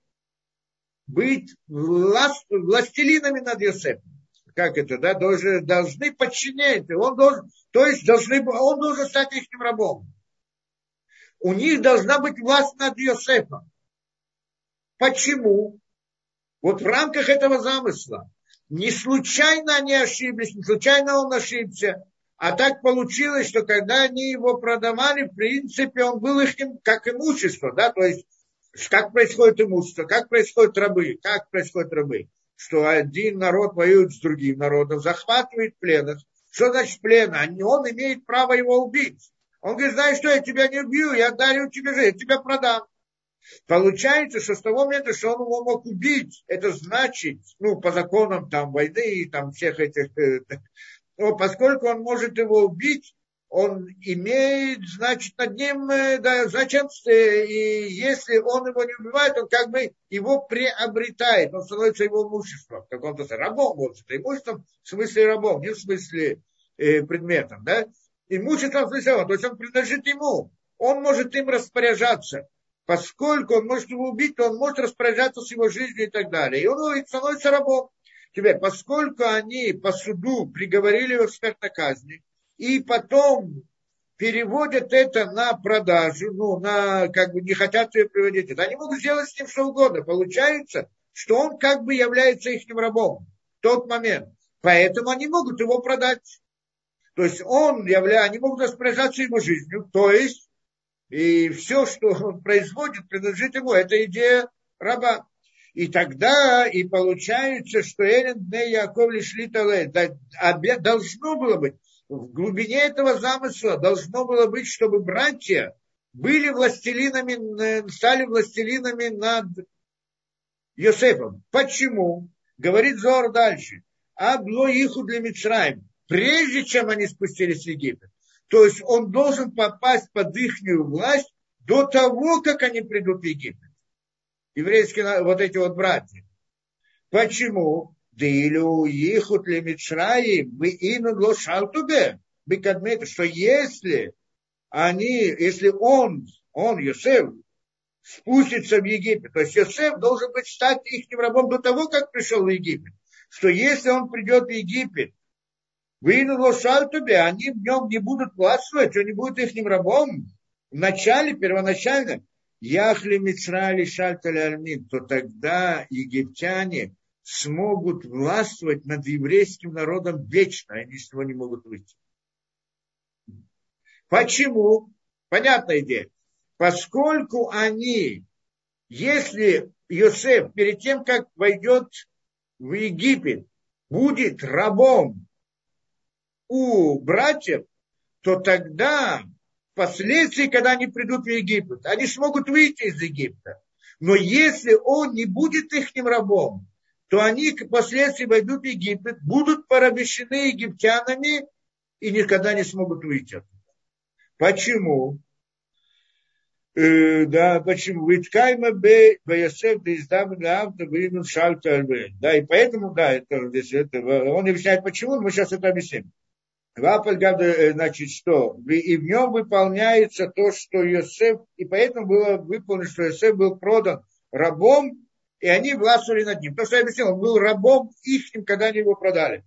быть власт, властелинами над Йосефом. Как это, да, должны, должны подчинять. Он должен, то есть должны, он должен стать их рабом. У них должна быть власть над Йосефом. Почему? Вот в рамках этого замысла. Не случайно они ошиблись, не случайно он ошибся. А так получилось, что когда они его продавали, в принципе, он был их как имущество, да, то есть как происходит имущество, как происходят рабы, как происходят рабы, что один народ воюет с другим народом, захватывает пленных. Что значит плен? Он имеет право его убить. Он говорит, знаешь что, я тебя не убью, я дарю тебе жизнь, я тебя продам. Получается, что с того момента, что он его мог убить, это значит, ну, по законам там войны и там всех этих, э, но поскольку он может его убить, он имеет, значит, над ним, э, да, зачем, и если он его не убивает, он как бы его приобретает, он становится его имуществом, в каком-то смысле, рабом, вот это имуществом, в смысле рабом, не в смысле э, предметом, да, имуществом в смысле, то есть он принадлежит ему, он может им распоряжаться, поскольку он может его убить, то он может распоряжаться с его жизнью и так далее. И он становится рабом. Теперь, поскольку они по суду приговорили его к смертной казни, и потом переводят это на продажу, ну, на, как бы не хотят ее приводить, они могут сделать с ним что угодно. Получается, что он как бы является их рабом в тот момент. Поэтому они могут его продать. То есть он является, они могут распоряжаться его жизнью, то есть и все, что он производит, принадлежит ему. Это идея раба. И тогда и получается, что Элен Бне Яков лишли должно было быть, в глубине этого замысла должно было быть, чтобы братья были властелинами, стали властелинами над Йосефом. Почему? Говорит Зор дальше. Абло иху для Мицраем. Прежде чем они спустились в Египет. То есть он должен попасть под их власть до того, как они придут в Египет. Еврейские вот эти вот братья. Почему? Да или уехут ли Мицраи, вы ину лошалтубе, бекадмет, что если они, если он, он, Йосеф, спустится в Египет, то есть Йосеф должен быть стать их рабом до того, как пришел в Египет, что если он придет в Египет, вы лошалтубе, они в нем не будут властвовать, он не будет их рабом, в начале, первоначально, Яхли Мицрали Шальтали Альмин, то тогда египтяне смогут властвовать над еврейским народом вечно, они с него не могут выйти. Почему? Понятная идея. Поскольку они, если Йосеф перед тем, как войдет в Египет, будет рабом у братьев, то тогда впоследствии, когда они придут в Египет, они смогут выйти из Египта. Но если он не будет их рабом, то они впоследствии войдут в Египет, будут порабощены египтянами и никогда не смогут выйти оттуда. Почему? Э, да, почему? Ведь кайма бе Ясеф да издам авто вынул шальта Да, и поэтому, да, это, здесь, это, он объясняет, почему, мы сейчас это объясним. Э, значит, что? И в нем выполняется то, что Йосеф, и поэтому было выполнено, что Йосеф был продан рабом, и они властвовали над ним. То, что я объяснил, он был рабом их, когда они его продали.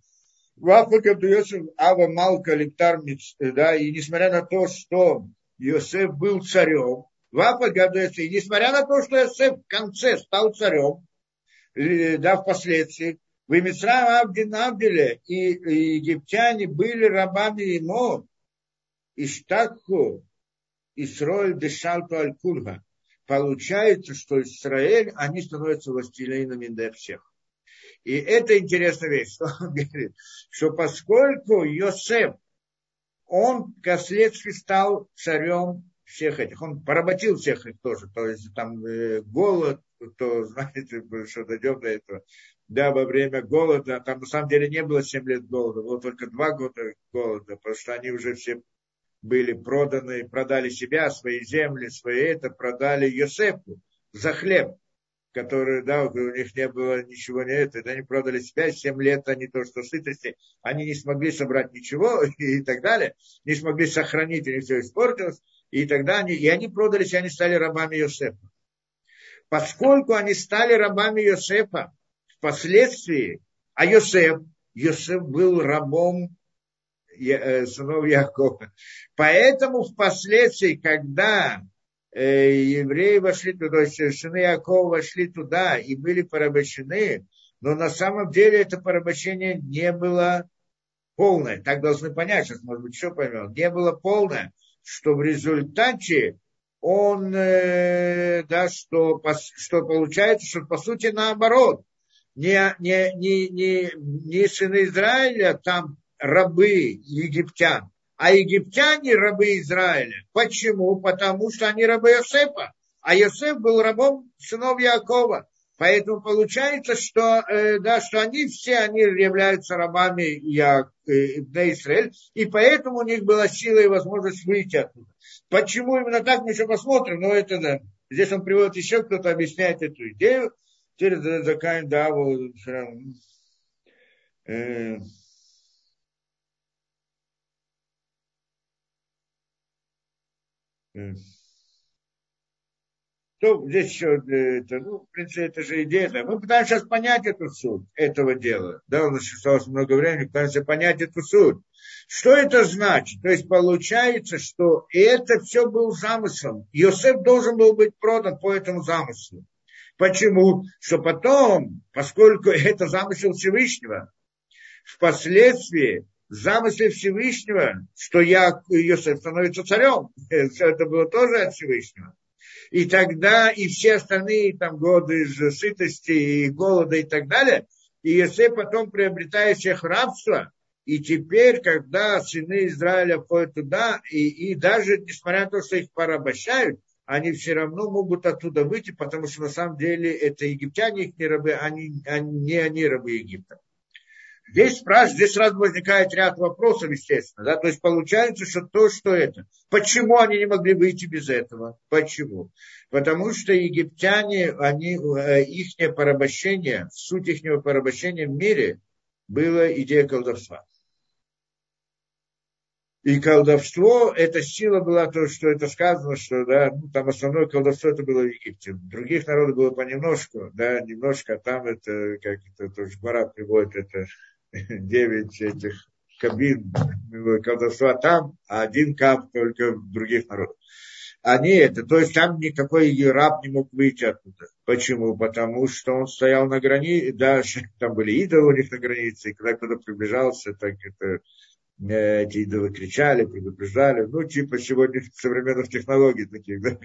Вафака Йосеф Ава Малка Лектар э, да, и несмотря на то, что Йосеф был царем, Вафака и несмотря на то, что Йосеф в конце стал царем, э, да, впоследствии, в Мицраем Абдин Абделе и, и египтяне были рабами ему, Иштакху, Исроэль Дешалту Аль-Кульха. Получается, что Израиль, они становятся властелинами для всех. И это интересная вещь, *laughs* что он говорит, что поскольку Йосеф, он впоследствии стал царем всех этих, он поработил всех их тоже, то есть там э, голод, то, знаете, что дойдем до этого, да, во время голода, там на самом деле не было 7 лет голода, было только 2 года голода, потому что они уже все были проданы, продали себя, свои земли, свои это, продали Йосефу за хлеб, который, да, у них не было ничего, не это, они продали себя, 7 лет они то, что сытости, они не смогли собрать ничего *laughs* и так далее, не смогли сохранить, у них все испортилось, и тогда они, и они продались, и они стали рабами Йосефа. Поскольку они стали рабами Йосефа, впоследствии, а Йосеф, Йосеф был рабом э, сынов Якова. Поэтому впоследствии, когда э, евреи вошли туда, то есть сыны Якова вошли туда и были порабощены, но на самом деле это порабощение не было полное. Так должны понять, сейчас, может быть, еще поймем. Не было полное, что в результате он, э, да, что, что получается, что по сути наоборот не, не, не, не, не сыны Израиля, там рабы египтян, а египтяне рабы Израиля. Почему? Потому что они рабы Йосефа, а Йосеф был рабом сынов Якова. Поэтому получается, что, э, да, что они все они являются рабами э, Израиль, и поэтому у них была сила и возможность выйти оттуда. Почему именно так, мы еще посмотрим, но это да. Здесь он приводит еще, кто-то объясняет эту идею. Теперь закаем даву. Э, То здесь еще, э, это, ну, в принципе, это же идея. Мы пытаемся сейчас понять эту суть этого дела. Да, у нас осталось много времени, пытаемся понять эту суть. Что это значит? То есть получается, что это все был замыслом. Иосиф должен был быть продан по этому замыслу. Почему? Что потом, поскольку *laughs* это замысел Всевышнего, впоследствии замысле Всевышнего, что я, Иосиф становится царем, *laughs* это было тоже от Всевышнего. И тогда и все остальные там годы сытости и голода и так далее, и Иосиф потом приобретает всех рабство, и теперь, когда сыны Израиля ходят туда, и, и даже несмотря на то, что их порабощают, они все равно могут оттуда выйти, потому что на самом деле это египтяне их не рабы, они, они, не они рабы Египта. Здесь спрашивают, здесь сразу возникает ряд вопросов, естественно. Да? То есть получается, что то, что это. Почему они не могли выйти без этого? Почему? Потому что египтяне, они, э, их порабощение, суть их порабощения в мире была идея колдовства. И колдовство, эта сила была то, что это сказано, что да, ну, там основное колдовство это было в Египте. Других народах было понемножку, да, немножко, а там это, как это тоже Гмара приводит, это *laughs* девять этих кабин колдовства там, а один кап только в других народах. Они это, то есть там никакой раб не мог выйти оттуда. Почему? Потому что он стоял на границе, даже *laughs* там были идолы у них на границе, и когда кто-то приближался, так это Э, эти идолы кричали, предупреждали, ну, типа сегодня *laughs* современных технологий таких, да.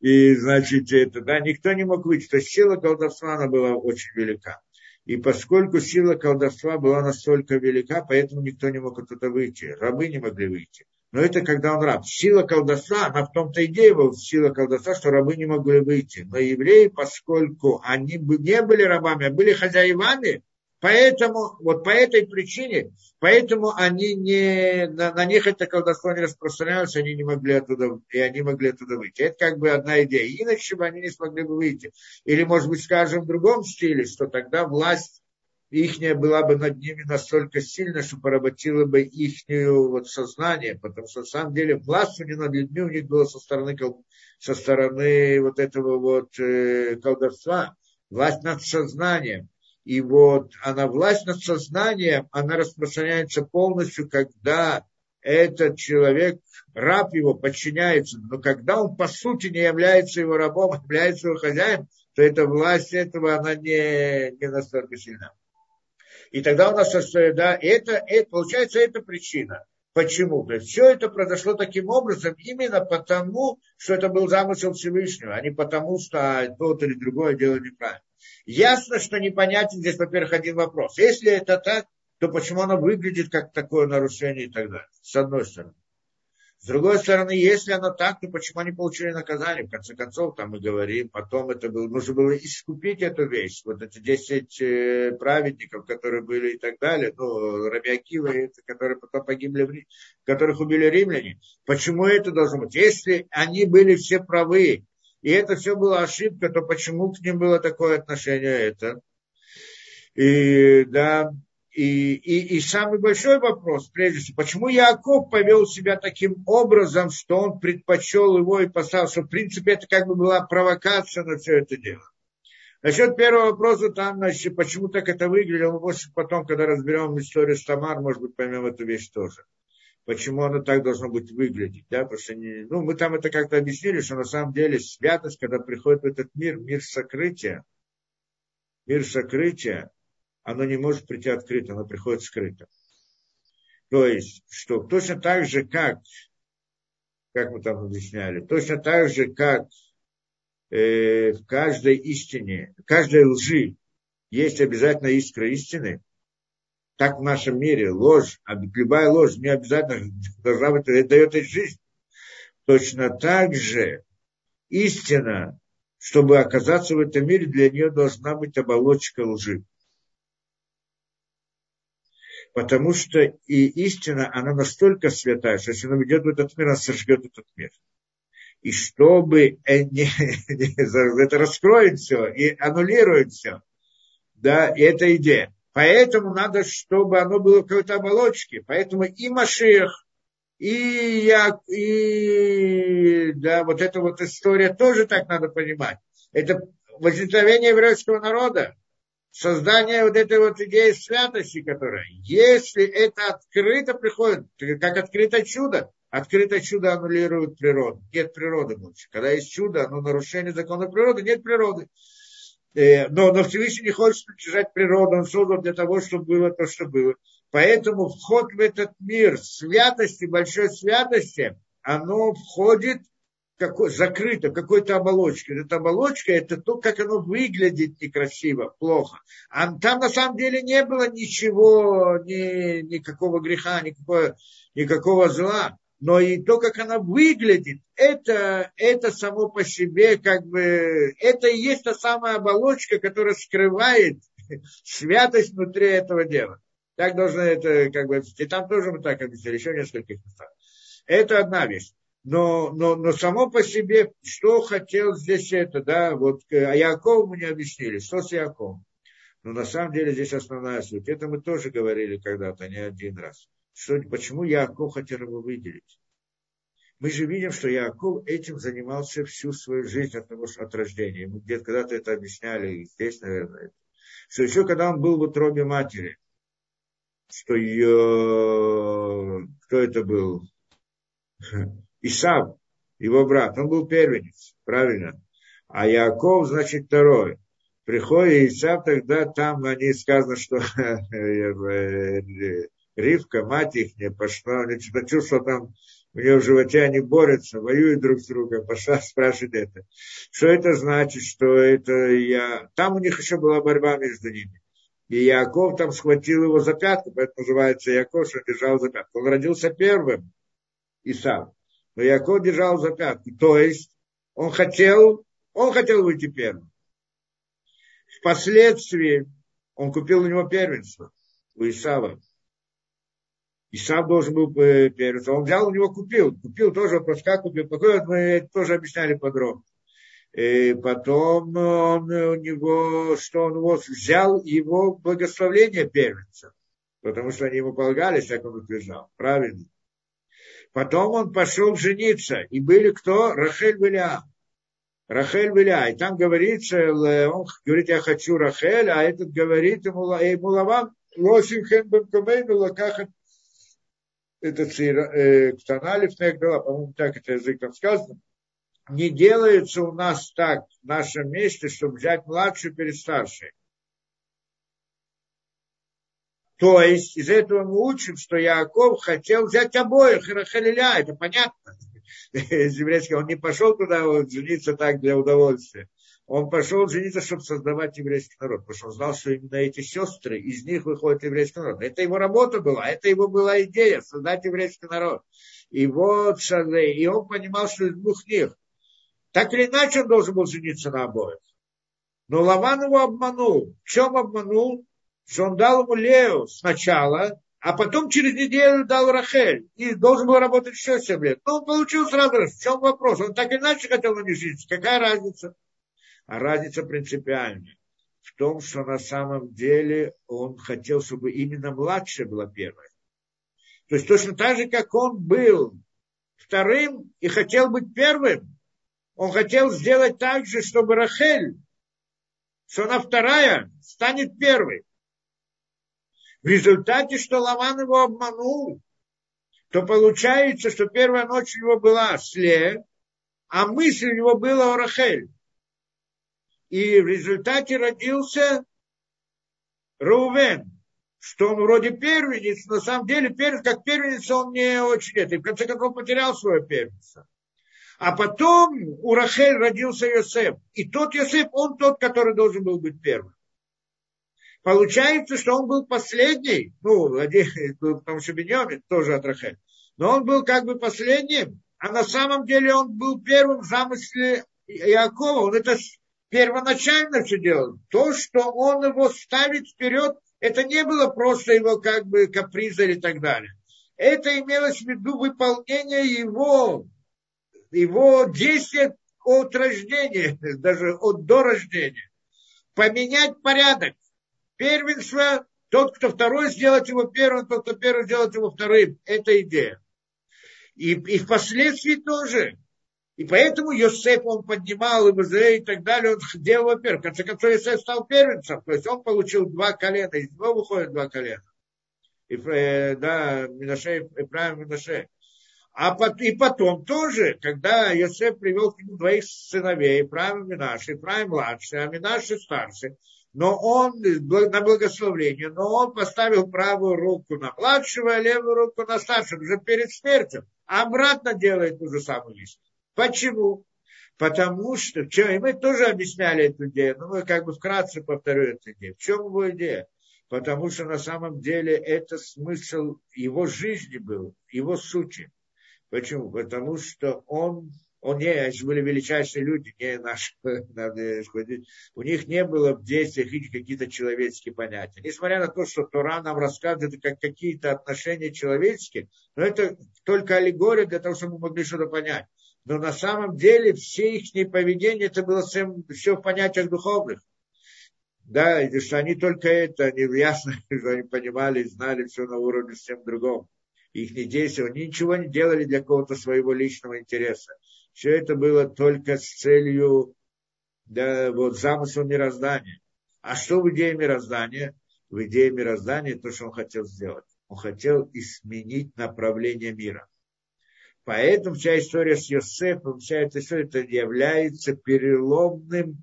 И, значит, это, да, никто не мог выйти. То есть сила колдовства, она была очень велика. И поскольку сила колдовства была настолько велика, поэтому никто не мог оттуда выйти. Рабы не могли выйти. Но это когда он раб. Сила колдовства, она в том-то идея была, сила колдовства, что рабы не могли выйти. Но евреи, поскольку они не были рабами, а были хозяевами, Поэтому, вот по этой причине, поэтому они не, на, на них это колдовство не распространялось, они не могли оттуда, и они могли оттуда выйти. Это как бы одна идея. Иначе бы они не смогли бы выйти. Или, может быть, скажем в другом стиле, что тогда власть ихняя была бы над ними настолько сильна, что поработила бы их вот сознание, потому что на самом деле власть не над людьми у них была со стороны, со стороны вот этого вот э, колдовства, власть над сознанием. И вот она власть над сознанием, она распространяется полностью, когда этот человек, раб его, подчиняется. Но когда он по сути не является его рабом, а является его хозяином, то эта власть этого, она не, не настолько сильна. И тогда у нас, да, это, это, получается, это причина. Почему? То есть все это произошло таким образом именно потому, что это был замысел Всевышнего, а не потому, что тот или другое дело неправильно. Ясно, что непонятен здесь, во-первых, один вопрос. Если это так, то почему оно выглядит как такое нарушение и так далее? С одной стороны. С другой стороны, если оно так, то почему они получили наказание? В конце концов, там мы говорим, потом это было, нужно было искупить эту вещь. Вот эти 10 э, праведников, которые были и так далее, ну, Рабиакива, которые потом погибли, которых убили римляне. Почему это должно быть? Если они были все правы, и это все была ошибка, то почему к ним было такое отношение это? И, да, и, и, и самый большой вопрос, прежде всего, почему Яков повел себя таким образом, что он предпочел его и послал, что в принципе это как бы была провокация на все это дело. Насчет первого вопроса, там, значит, почему так это выглядело, может потом, когда разберем историю с Тамар, может быть, поймем эту вещь тоже почему оно так должно быть выглядеть. Да? Потому что не, ну, мы там это как-то объяснили, что на самом деле святость, когда приходит в этот мир, мир сокрытия, мир сокрытия, оно не может прийти открыто, оно приходит скрыто. То есть, что точно так же, как, как мы там объясняли, точно так же, как э, в каждой истине, в каждой лжи есть обязательно искра истины, так в нашем мире ложь, а любая ложь не обязательно должна быть, это дает жизнь. Точно так же истина, чтобы оказаться в этом мире, для нее должна быть оболочка лжи. Потому что и истина, она настолько святая, что если она ведет в этот мир, она сожгет этот мир. И чтобы *laughs* не, это раскроет все и аннулирует все, да, и это идея. Поэтому надо, чтобы оно было в какой-то оболочке. Поэтому и Машех, и, я, и да, вот эта вот история тоже так надо понимать. Это возникновение еврейского народа, создание вот этой вот идеи святости, которая, если это открыто приходит, как открыто чудо, открыто чудо аннулирует природу. Нет природы больше. Когда есть чудо, оно нарушение закона природы, нет природы. Э, но, но Всевышний не хочет уничтожать природу, он создал для того, чтобы было то, что было. Поэтому вход в этот мир святости, большой святости, оно входит какой, закрыто, какой-то оболочке. Эта оболочка – это то, как оно выглядит некрасиво, плохо. А там на самом деле не было ничего, ни, никакого греха, никакого, никакого зла но и то, как она выглядит, это, это само по себе, как бы, это и есть та самая оболочка, которая скрывает *laughs* святость внутри этого дела. Так должно это, как бы, и там тоже мы так объяснили, еще в нескольких местах. Это одна вещь. Но, но, но само по себе, что хотел здесь это, да, вот, а Яков мы не объяснили, что с Яковом. Но на самом деле здесь основная суть. Это мы тоже говорили когда-то, не один раз. Что, почему Яков хотел его выделить? Мы же видим, что Яков этим занимался всю свою жизнь от, того, от рождения. Мы где-то когда-то это объясняли, и здесь, наверное. Что еще когда он был в утробе матери, что ее... Кто это был? *laughs* Исав, его брат. Он был первенец, правильно? А Яков, значит, второй. Приходит Исав, тогда там они сказано, что Ривка, мать их, не пошла, что-то чувствовала там у нее в животе они борются, воюют друг с другом. Пошла спрашивать это. Что это значит, что это я... Там у них еще была борьба между ними. И Яков там схватил его за пятку, поэтому называется Яков, что держал за пятку. Он родился первым, Исав. Но Яков держал за пятку. То есть он хотел, он хотел выйти первым. Впоследствии он купил у него первенство, у Исава. Исав должен был э, первенство. Он взял, у него купил. Купил тоже вопрос, как купил. Какой мы тоже объясняли подробно. И потом он у него, что он его взял его благословение первенца, потому что они ему полагались, как он утверждал, правильно. Потом он пошел жениться, и были кто? Рахель Беля. Рахель Беля. И там говорится, он говорит, я хочу Рахель, а этот говорит ему, ему Лаван, Лосинхен Бенкомейну Лакахат это Ктаналев Негдала, по-моему, так это языком сказано, не делается у нас так в нашем месте, чтобы взять младшую перед старшей. То есть из этого мы учим, что Яков хотел взять обоих, Рахалиля, это понятно. Еврейский, он не пошел туда вот, жениться так для удовольствия. Он пошел жениться, чтобы создавать еврейский народ, потому что он знал, что именно эти сестры, из них выходит еврейский народ. Это его работа была, это его была идея, создать еврейский народ. И вот, и он понимал, что из двух них так или иначе он должен был жениться на обоих. Но Лаван его обманул. В чем обманул? Что он дал ему Лео сначала, а потом через неделю дал Рахель. И должен был работать еще 7 лет. Но он получил сразу. В чем вопрос? Он так иначе хотел жениться. Какая разница? А разница принципиальная. В том, что на самом деле он хотел, чтобы именно младшая была первой. То есть точно так же, как он был вторым и хотел быть первым, он хотел сделать так же, чтобы Рахель, что она вторая, станет первой. В результате, что Лаван его обманул, то получается, что первая ночь у него была с Ле, а мысль у него была о Рахель. И в результате родился Рувен, что он вроде первенец, но на самом деле первенец, как первенец он не очень это. И в конце концов потерял свое первенство. А потом у Рахель родился Йосеф. И тот Йосеф, он тот, который должен был быть первым. Получается, что он был последний, ну, один, потому что Беньямин тоже от Рахель, но он был как бы последним, а на самом деле он был первым в замысле Иакова. Он это первоначально все делал. То, что он его ставит вперед, это не было просто его как бы каприза или так далее. Это имелось в виду выполнение его его действия от рождения, *laughs* даже от до рождения. Поменять порядок. Первенство, тот, кто второй, сделать его первым, тот, кто первый, сделать его вторым. Это идея. И, и впоследствии тоже. И поэтому Йосеф он поднимал и Израиль и так далее, он делал, во-первых, в конце концов, Йосеф стал первенцем, то есть он получил два колена, из него выходит два колена. И, э, да, Минаше, Ифраим Минаше. А и потом тоже, когда Йосеф привел к нему двоих сыновей, Ифраим и Минаши, Ифраим младший, а Минаши старший, но он на благословение, но он поставил правую руку на младшего, а левую руку на старшего, уже перед смертью, а обратно делает ту же самую вещь. Почему? Потому что, и мы тоже объясняли эту идею, но мы как бы вкратце повторю эту идею. В чем его идея? Потому что на самом деле это смысл его жизни был, его сути. Почему? Потому что он, Он не, они были величайшие люди, не наши, *laughs* у них не было в действиях какие-то человеческие понятия. Несмотря на то, что Тора нам рассказывает как какие-то отношения человеческие, но это только аллегория для того, чтобы мы могли что-то понять. Но на самом деле все их поведение, это было всем, все в понятиях духовных. Да, и что они только это, они *laughs* ясно, что они понимали, знали все на уровне всем другом. Их не действия, они ничего не делали для какого-то своего личного интереса. Все это было только с целью да, вот, замысла мироздания. А что в идее мироздания? В идее мироздания то, что он хотел сделать. Он хотел изменить направление мира. Поэтому вся история с Йосефом, вся эта история это является переломным,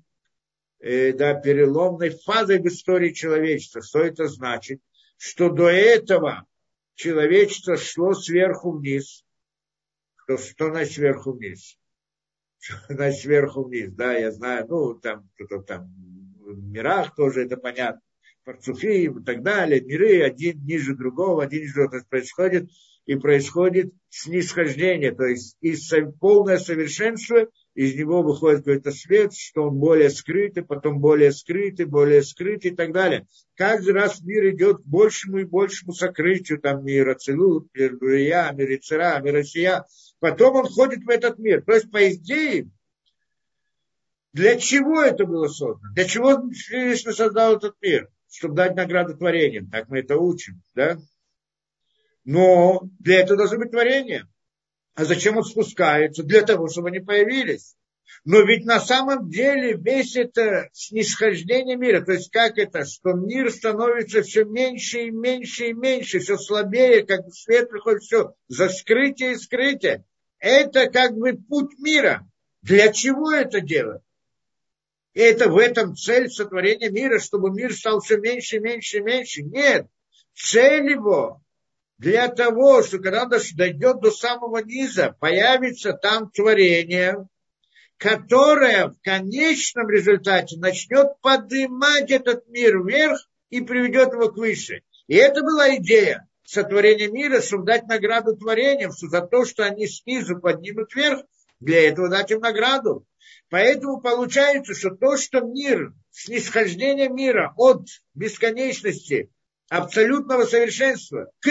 э, да, переломной фазой в истории человечества. Что это значит? Что до этого человечество шло сверху вниз. Что, что значит сверху вниз? *laughs* значит, сверху вниз, да, я знаю, ну, там, кто-то там в мирах тоже это понятно, парцуфим и так далее, миры один ниже другого, один ниже другого, то есть происходит, и происходит снисхождение, то есть из полное совершенство, из него выходит какой-то свет, что он более скрытый, потом более скрытый, более скрытый и так далее. Каждый раз мир идет к большему и большему сокрытию, там мира. Целут, мир Бурия, мир Ицера, мир Россия, Потом он ходит в этот мир. То есть, по идее, для чего это было создано? Для чего Всевышний создал этот мир? Чтобы дать награду творениям. Так мы это учим, да? Но для этого должны быть творения. А зачем он спускается? Для того, чтобы они появились. Но ведь на самом деле весь это снисхождение мира, то есть как это, что мир становится все меньше и меньше и меньше, все слабее, как свет приходит, все за скрытие и скрытие это как бы путь мира. Для чего это делать? Это в этом цель сотворения мира, чтобы мир стал все меньше, меньше, меньше. Нет. Цель его для того, что когда дойдет до самого низа, появится там творение, которое в конечном результате начнет поднимать этот мир вверх и приведет его к выше. И это была идея сотворения мира, чтобы дать награду творениям, что за то, что они снизу поднимут вверх, для этого дать им награду. Поэтому получается, что то, что мир, снисхождение мира от бесконечности, абсолютного совершенства к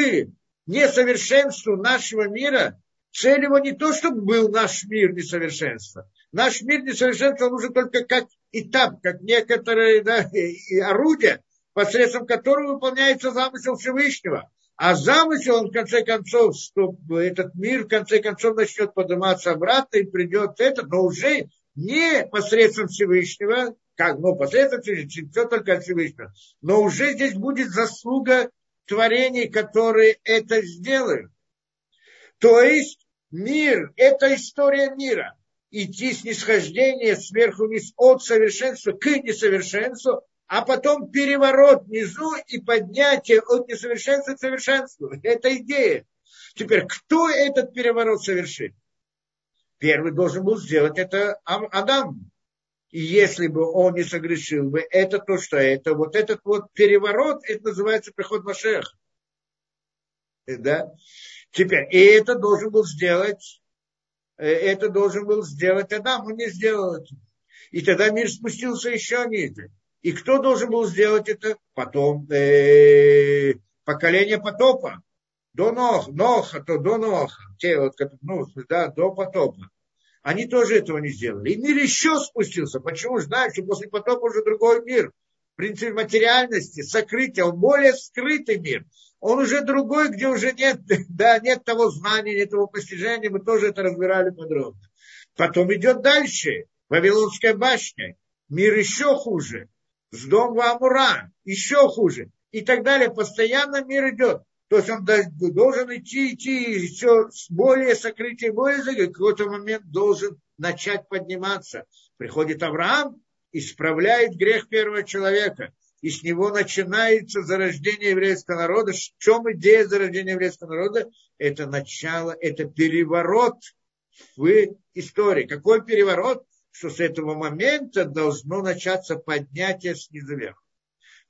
несовершенству нашего мира, цель его не то, чтобы был наш мир несовершенства. Наш мир несовершенства нужен только как этап, как некоторые да, орудия, посредством которого выполняется замысел Всевышнего. А замысел он, в конце концов, что этот мир, в конце концов, начнет подниматься обратно и придет этот, но уже не посредством Всевышнего, как, ну, посредством Всевышнего, все только от Всевышнего, но уже здесь будет заслуга творений, которые это сделают. То есть мир – это история мира. Идти снисхождение сверху вниз от совершенства к несовершенству, а потом переворот внизу и поднятие от несовершенства к совершенству. Это идея. Теперь, кто этот переворот совершит? Первый должен был сделать это Адам. И если бы он не согрешил бы, это то, что это, вот этот вот переворот, это называется приход Машеха. Да? Теперь, и это должен был сделать, э, это должен был сделать Адам, он не сделал это. И тогда мир спустился еще ниже. И кто должен был сделать это? Потом э, поколение потопа. До Нох, Ноха, то до Ноха. Те вот, ну, да, до потопа. Они тоже этого не сделали. И мир еще спустился. Почему? Знают, что после потопа уже другой мир. В принципе, материальности, сокрытия, он более скрытый мир. Он уже другой, где уже нет, *laughs* да, нет того знания, нет того постижения. Мы тоже это разбирали подробно. Потом идет дальше. Вавилонская башня. Мир еще хуже с дом Амура, еще хуже. И так далее. Постоянно мир идет. То есть он должен идти, идти, еще более сокрытие, более закрытие. В какой-то момент должен начать подниматься. Приходит Авраам, исправляет грех первого человека. И с него начинается зарождение еврейского народа. В чем идея зарождения еврейского народа? Это начало, это переворот в истории. Какой переворот? Что с этого момента должно начаться поднятие снизу вверх.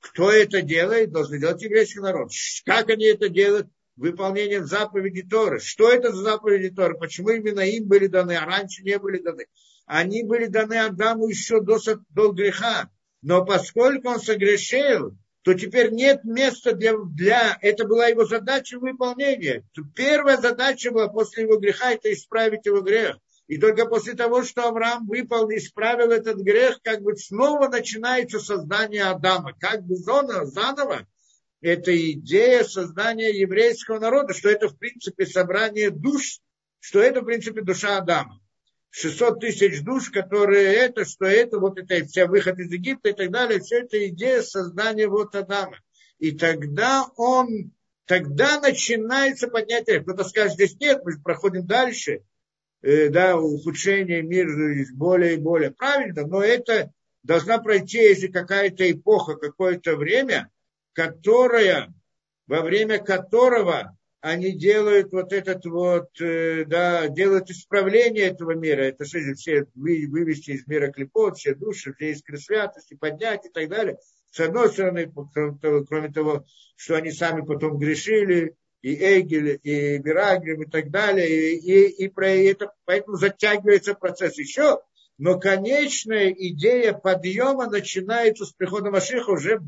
Кто это делает, должен делать еврейский народ. Как они это делают? выполнением заповеди Торы. Что это за заповеди Торы? Почему именно им были даны, а раньше не были даны? Они были даны Адаму еще до, до греха. Но поскольку он согрешил, то теперь нет места для, для... Это была его задача выполнения. Первая задача была после его греха, это исправить его грех. И только после того, что Авраам выполнил, исправил этот грех, как бы снова начинается создание Адама. Как бы зона, заново это идея создания еврейского народа, что это, в принципе, собрание душ, что это, в принципе, душа Адама. 600 тысяч душ, которые это, что это, вот это вся выход из Египта и так далее, все это идея создания вот Адама. И тогда он, тогда начинается поднятие. Кто-то скажет, здесь нет, мы проходим дальше, да, ухудшение мира более и более. Правильно, но это должна пройти, если какая-то эпоха, какое-то время, которая, во время которого они делают вот этот вот, э, да, делают исправление этого мира. Это же все вывести из мира клепот, все души, все искры святости, поднять и так далее. С одной стороны, кроме того что они сами потом грешили, и Эгель, и Берагрим, и так далее, и, и, и про это, поэтому затягивается процесс еще, но конечная идея подъема начинается с прихода Машиха уже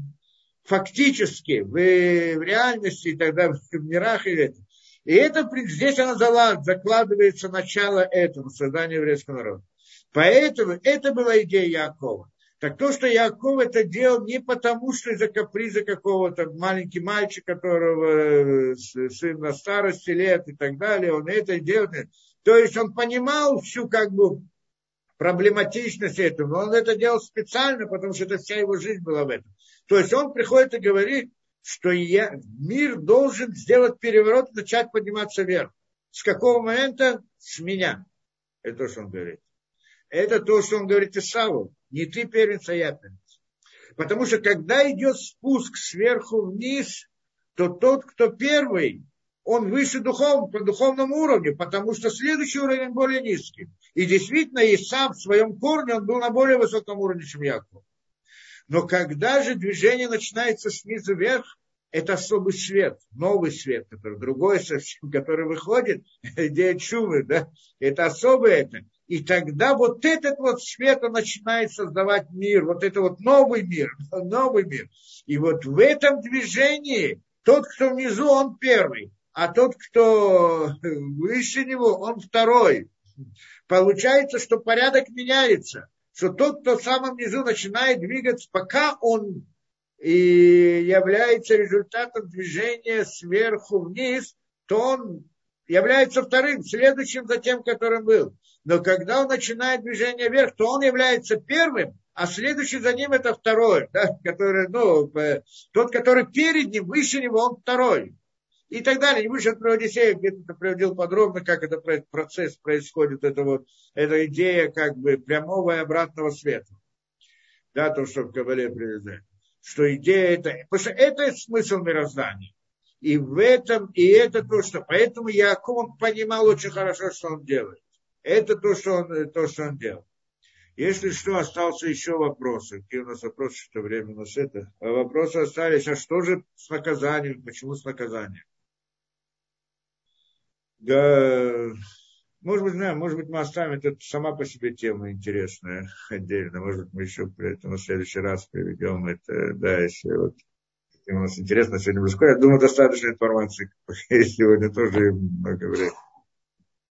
фактически, в, в реальности, и тогда в мирах. И это. И это, здесь она закладывается начало этого, создания еврейского народа. Поэтому это была идея Якова. Так то, что Яков это делал не потому, что из-за каприза какого-то маленький мальчик, которого э, сын на старости лет и так далее, он это делает. То есть он понимал всю как бы проблематичность этого, но он это делал специально, потому что это вся его жизнь была в этом. То есть он приходит и говорит, что я, мир должен сделать переворот начать подниматься вверх. С какого момента? С меня. Это то, что он говорит. Это то, что он говорит Исаву. Не ты первенец, а я первенец. Потому что когда идет спуск сверху вниз, то тот, кто первый, он выше духовно, по духовному уровню, потому что следующий уровень более низкий. И действительно, Исав в своем корне, он был на более высоком уровне, чем Яков. Но когда же движение начинается снизу вверх, это особый свет, новый свет, который другой совсем, *laughs* который выходит, *laughs* идея чумы, да, это особый это. И тогда вот этот вот свет, он начинает создавать мир, вот это вот новый мир, *laughs* новый мир. И вот в этом движении тот, кто внизу, он первый, а тот, кто выше него, он второй. Получается, что порядок меняется что тот, кто в самом низу начинает двигаться, пока он и является результатом движения сверху вниз, то он является вторым, следующим за тем, которым был. Но когда он начинает движение вверх, то он является первым, а следующий за ним это второй, да, который, ну, тот, который перед ним, выше него, он второй и так далее. Не сейчас про Одиссею, где-то приводил подробно, как этот процесс происходит, это вот, эта идея как бы прямого и обратного света. Да, то, что в Кабале привезли. Что идея это, потому что это смысл мироздания. И в этом, и это то, что, поэтому Яков он понимал очень хорошо, что он делает. Это то, что он, то, что он делал. Если что, остался еще вопросы. Какие у нас вопросы, что время у нас это? А вопросы остались, а что же с наказанием? Почему с наказанием? Да, может быть, знаю, может быть, мы оставим, это сама по себе тема интересная отдельно. Может быть, мы еще при этом в следующий раз приведем это, да, если вот у нас интересно сегодня близко. Я думаю, достаточно информации *laughs* сегодня тоже много времени.